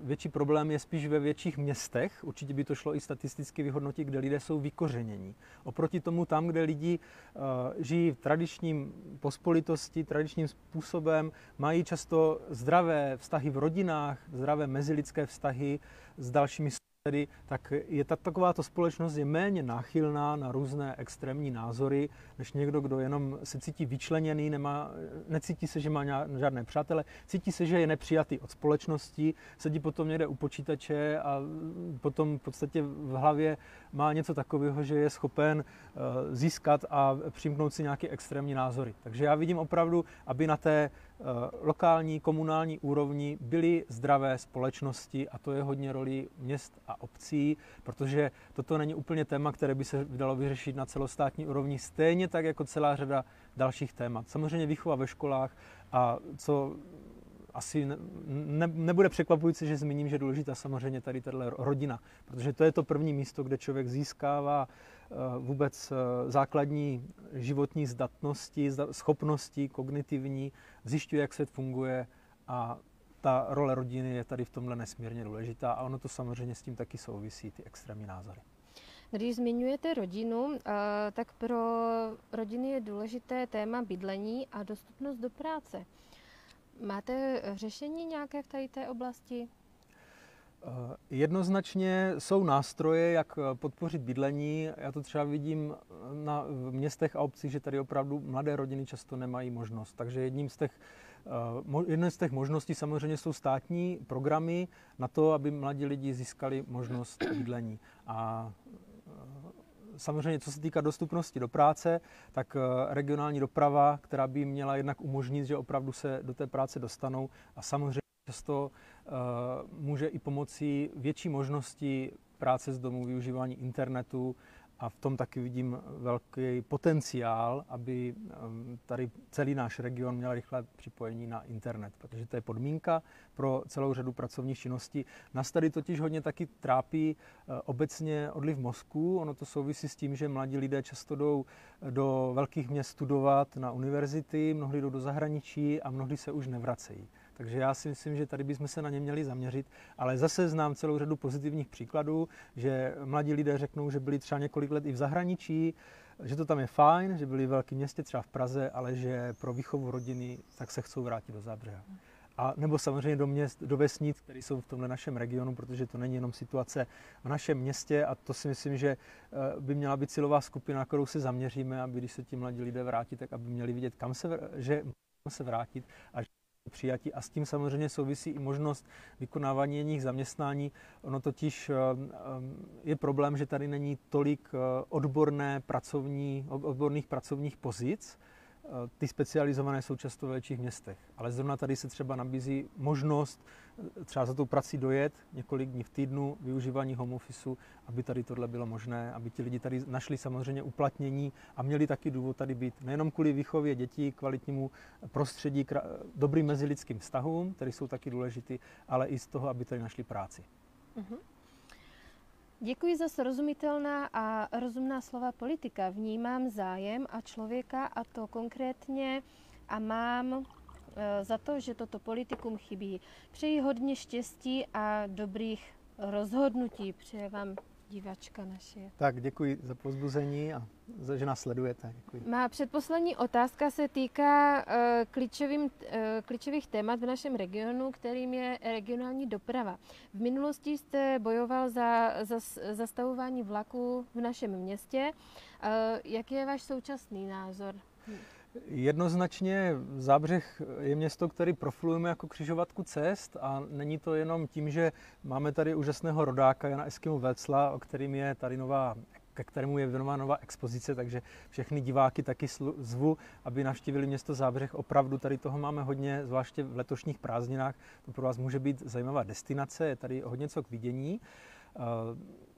větší problém je spíš ve větších městech. Určitě by to šlo i statisticky vyhodnotit, kde lidé jsou vykořenění. Oproti tomu tam, kde lidi eh, žijí v tradičním pospolitosti, tradičním způsobem, mají často zdravé vztahy v rodinách, zdravé mezilidské vztahy s dalšími tedy, tak je ta, takováto společnost je méně náchylná na různé extrémní názory, než někdo, kdo jenom se cítí vyčleněný, nemá, necítí se, že má žádné přátele, cítí se, že je nepřijatý od společnosti, sedí potom někde u počítače a potom v podstatě v hlavě má něco takového, že je schopen eh, získat a přijmout si nějaké extrémní názory. Takže já vidím opravdu, aby na té lokální, komunální úrovni byly zdravé společnosti a to je hodně roli měst a obcí, protože toto není úplně téma, které by se dalo vyřešit na celostátní úrovni, stejně tak jako celá řada dalších témat. Samozřejmě výchova ve školách a co asi ne, ne, nebude překvapující, že zmíním, že je důležitá samozřejmě tady tato rodina, protože to je to první místo, kde člověk získává eh, vůbec eh, základní životní zdatnosti, schopnosti kognitivní, zjišťuje, jak svět funguje a ta role rodiny je tady v tomhle nesmírně důležitá a ono to samozřejmě s tím taky souvisí, ty extrémní názory. Když zmiňujete rodinu, eh, tak pro rodiny je důležité téma bydlení a dostupnost do práce. Máte řešení nějaké v tady té oblasti? Eh, jednoznačně jsou nástroje, jak eh, podpořit bydlení. Já to třeba vidím eh, na, v městech a obcích, že tady opravdu mladé rodiny často nemají možnost. Takže jedním z těch, jednou z těch možností samozřejmě jsou státní programy na to, aby mladí lidi získali možnost bydlení. A samozřejmě, co se týká dostupnosti do práce, tak regionální doprava, která by měla jednak umožnit, že opravdu se do té práce dostanou a samozřejmě často uh, může i pomocí větší možnosti práce z domu, využívání internetu a v tom taky vidím velký potenciál, aby ehm, tady celý náš region měl rychlé připojení na internet, protože to je podmínka pro celou řadu pracovních činností. Nás tady totiž hodně taky trápí eh, obecně odliv mozku. Ono to souvisí s tím, že mladí lidé často jdou do velkých měst studovat na univerzity, mnohdy jdou do zahraničí a mnohdy se už nevracejí. Takže já si myslím, že tady bychom se na ně měli zaměřit, ale zase znám celou řadu pozitivních příkladů, že mladí lidé řeknou, že byli třeba několik let i v zahraničí, že to tam je fajn, že byli v velkém městě, třeba v Praze, ale že pro výchovu rodiny tak se chcou vrátit do Zábřeha. A nebo samozřejmě do měst, do vesnic, které jsou v tomhle našem regionu, protože to není jenom situace v našem městě a to si myslím, že eh, by měla být cílová skupina, na kterou se zaměříme, aby když se ti mladí lidé vrátí, tak aby měli vidět, kam se, že se vrátit a přijatí a s tím samozřejmě souvisí i možnost vykonávání jiných zaměstnání. Ono totiž eh, eh, je problém, že tady není tolik eh, odborné pracovní, odborných pracovních pozic, ty specializované jsou často ve větších městech, ale zrovna tady se třeba nabízí možnost třeba za tou prací dojet několik dní v týdnu, využívání home officeu, aby tady tohle bylo možné, aby ti lidi tady našli samozřejmě uplatnění a měli taky důvod tady být. Nejenom kvůli výchově dětí, kvalitnímu prostředí, dobrým mezilidským vztahům, které jsou taky důležité, ale i z toho, aby tady našli práci. Uh-huh. Děkuji za srozumitelná a rozumná slova politika. Vnímám zájem a člověka a to konkrétně a mám za to, že toto politikum chybí. Přeji hodně štěstí a dobrých rozhodnutí. Přeji vám divačka naše. Tak děkuji za pozbuzení a za, že nás sledujete. Děkuji. Má předposlední otázka se týká uh, klíčovým, uh, klíčových témat v našem regionu, kterým je regionální doprava. V minulosti jste bojoval za, za zastavování vlaků v našem městě. Uh, jaký je váš současný názor? Jednoznačně Zábřeh je město, který profilujeme jako křižovatku cest a není to jenom tím, že máme tady úžasného rodáka Jana Eskimu Vecla, o kterým je tady nová ke kterému je věnována nová expozice, takže všechny diváky taky zvu, aby navštívili město Zábřeh. Opravdu tady toho máme hodně, zvláště v letošních prázdninách. To pro vás může být zajímavá destinace, je tady hodně co k vidění.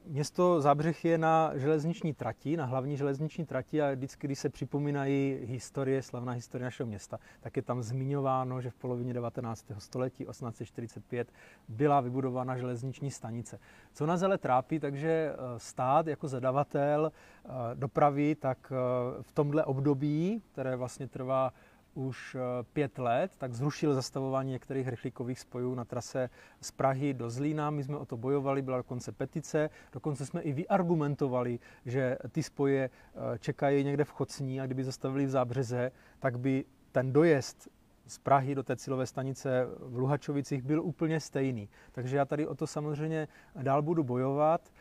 Město Zábřeh je na železniční trati, na hlavní železniční trati a vždycky, když se připomínají historie, slavná historie našeho města, tak je tam zmiňováno, že v polovině 19. století 1845 byla vybudována železniční stanice. Co nás ale trápí, takže eh, stát jako zadavatel eh, dopravy, tak eh, v tomhle období, které vlastně trvá už eh, pět let, tak zrušil zastavování některých rychlíkových spojů na trase z Prahy do Zlína. My jsme o to bojovali, byla dokonce petice, dokonce jsme i vyargumentovali, že ty spoje eh, čekají někde v Chocní a kdyby zastavili v Zábřeze, tak by ten dojezd z Prahy do té cílové stanice v Luhačovicích byl úplně stejný. Takže já tady o to samozřejmě dál budu bojovat.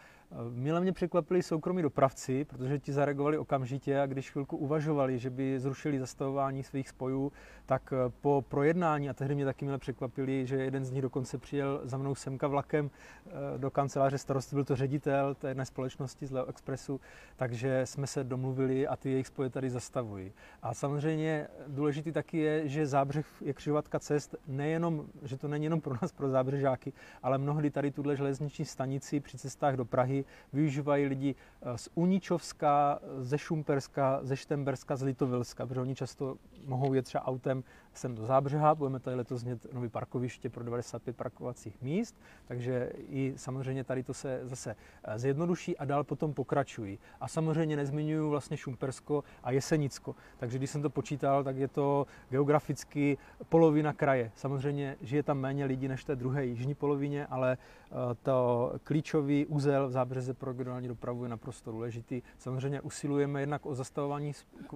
Mile mě překvapili soukromí dopravci, protože ti zareagovali okamžitě a když chvilku uvažovali, že by zrušili zastavování svých spojů, tak eh, po projednání, a tehdy mě taky mile překvapili, že jeden z nich dokonce přijel za mnou semka vlakem eh, do kanceláře starosty, byl to ředitel té jedné společnosti z Leo Expressu, takže jsme se domluvili a ty jejich spoje tady zastavují. A samozřejmě důležitý taky je, že zábřeh je křižovatka cest, nejenom, že to není jenom pro nás, pro zábřežáky, ale mnohdy tady tuhle železniční stanici při cestách do Prahy využívají lidi eh, z Uničovska, ze Šumperska, ze Štemberska, z Litovilska, protože oni často mohou jet třeba autem sem do Zábřeha, budeme tady letos mít nový parkoviště pro 95 parkovacích míst, takže i samozřejmě tady to se zase eh, zjednoduší a dál potom pokračují. A samozřejmě nezmiňuju vlastně Šumpersko a Jesenicko, takže když jsem to počítal, tak je to geograficky polovina kraje. Samozřejmě žije tam méně lidí než té druhé jižní polovině, ale eh, to klíčový úzel v Zábřeze pro regionální dopravu je naprosto důležitý. Samozřejmě usilujeme jednak o zastavování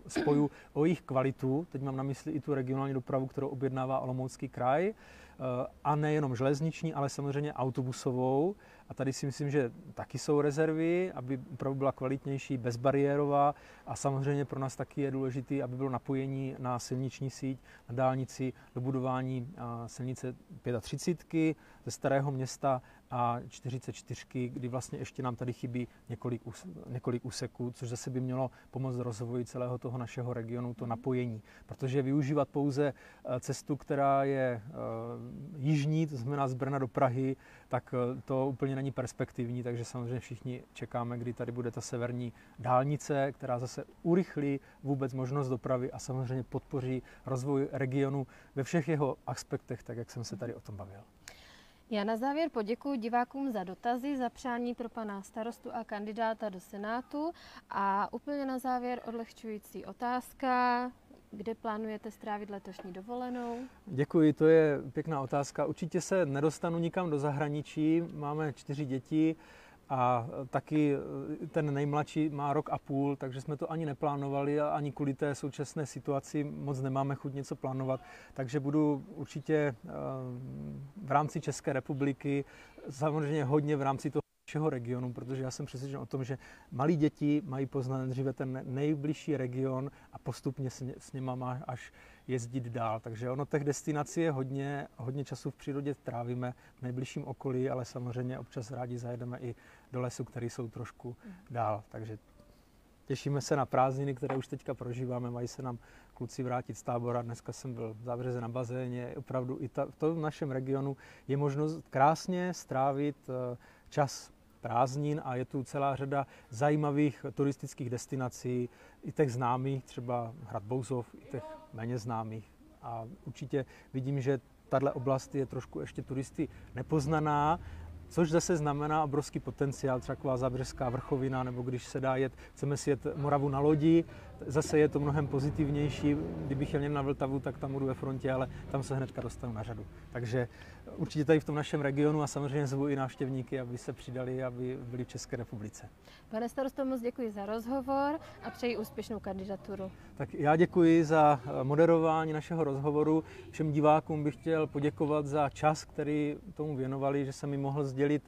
spojů, o jejich kvalitu, teď mám na mysli i tu regionální dopravu, kterou objednává Olomoucký kraj, eh, a nejenom železniční, ale samozřejmě autobusovou. A tady si myslím, že taky jsou rezervy, aby opravdu byla kvalitnější, bezbariérová a samozřejmě pro nás taky je důležité, aby bylo napojení na silniční síť, na dálnici, do budování silnice 35 ze starého města a 44, kdy vlastně ještě nám tady chybí několik, několik úseků, což zase by mělo pomoct rozvoji celého toho našeho regionu, to napojení. Protože využívat pouze eh, cestu, která je uh, jižní, to znamená z Brna do Prahy, tak uh, to úplně není perspektivní, takže samozřejmě všichni čekáme, kdy tady bude ta severní dálnice, která zase urychlí vůbec možnost dopravy a samozřejmě podpoří rozvoj regionu ve všech jeho aspektech, tak jak jsem se tady o tom bavil. Já na závěr poděkuji divákům za dotazy, za přání pro pana starostu a kandidáta do Senátu a úplně na závěr odlehčující otázka. Kde plánujete strávit letošní dovolenou? Děkuji, to je pěkná otázka. Určitě se nedostanu nikam do zahraničí. Máme čtyři děti a taky ten nejmladší má rok a půl, takže jsme to ani neplánovali a ani kvůli té současné situaci moc nemáme chuť něco plánovat. Takže budu určitě eh, v rámci České republiky, samozřejmě hodně v rámci toho našeho regionu, protože já jsem přesvědčen o tom, že malí děti mají poznat dříve ten nejbližší region a postupně s, s něma má až jezdit dál. Takže ono těch destinací je hodně, hodně času v přírodě trávíme v nejbližším okolí, ale samozřejmě občas rádi zajedeme i do lesu, který jsou trošku dál. Takže těšíme se na prázdniny, které už teďka prožíváme. Mají se nám kluci vrátit z tábora. Dneska jsem byl v závěře na bazéně. Opravdu i ta, v tom našem regionu je možnost krásně strávit eh, čas prázdnin a je tu celá řada zajímavých turistických destinací, i těch známých, třeba Hrad Bouzov, i těch méně známých. A určitě vidím, že tahle oblast je trošku ještě turisty nepoznaná, což zase znamená obrovský potenciál, třeba taková zábřeská vrchovina, nebo když se dá jet, chceme si jet Moravu na lodi, zase je to mnohem pozitivnější. Kdybych jel na Vltavu, tak tam budu ve frontě, ale tam se hnedka dostanu na řadu. Takže určitě tady v tom našem regionu a samozřejmě zvu i návštěvníky, aby se přidali, aby byli v České republice. Pane starosto, moc děkuji za rozhovor a přeji úspěšnou kandidaturu. Tak já děkuji za moderování našeho rozhovoru. Všem divákům bych chtěl poděkovat za čas, který tomu věnovali, že jsem mi mohl sdělit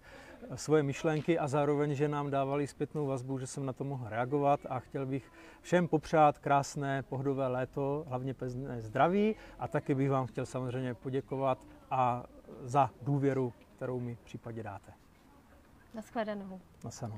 svoje myšlenky a zároveň, že nám dávali zpětnou vazbu, že jsem na to mohl reagovat a chtěl bych všem popřát krásné pohodové léto, hlavně pezné zdraví a taky bych vám chtěl samozřejmě poděkovat a za důvěru, kterou mi v případě dáte. Naschledanou. Nasanou.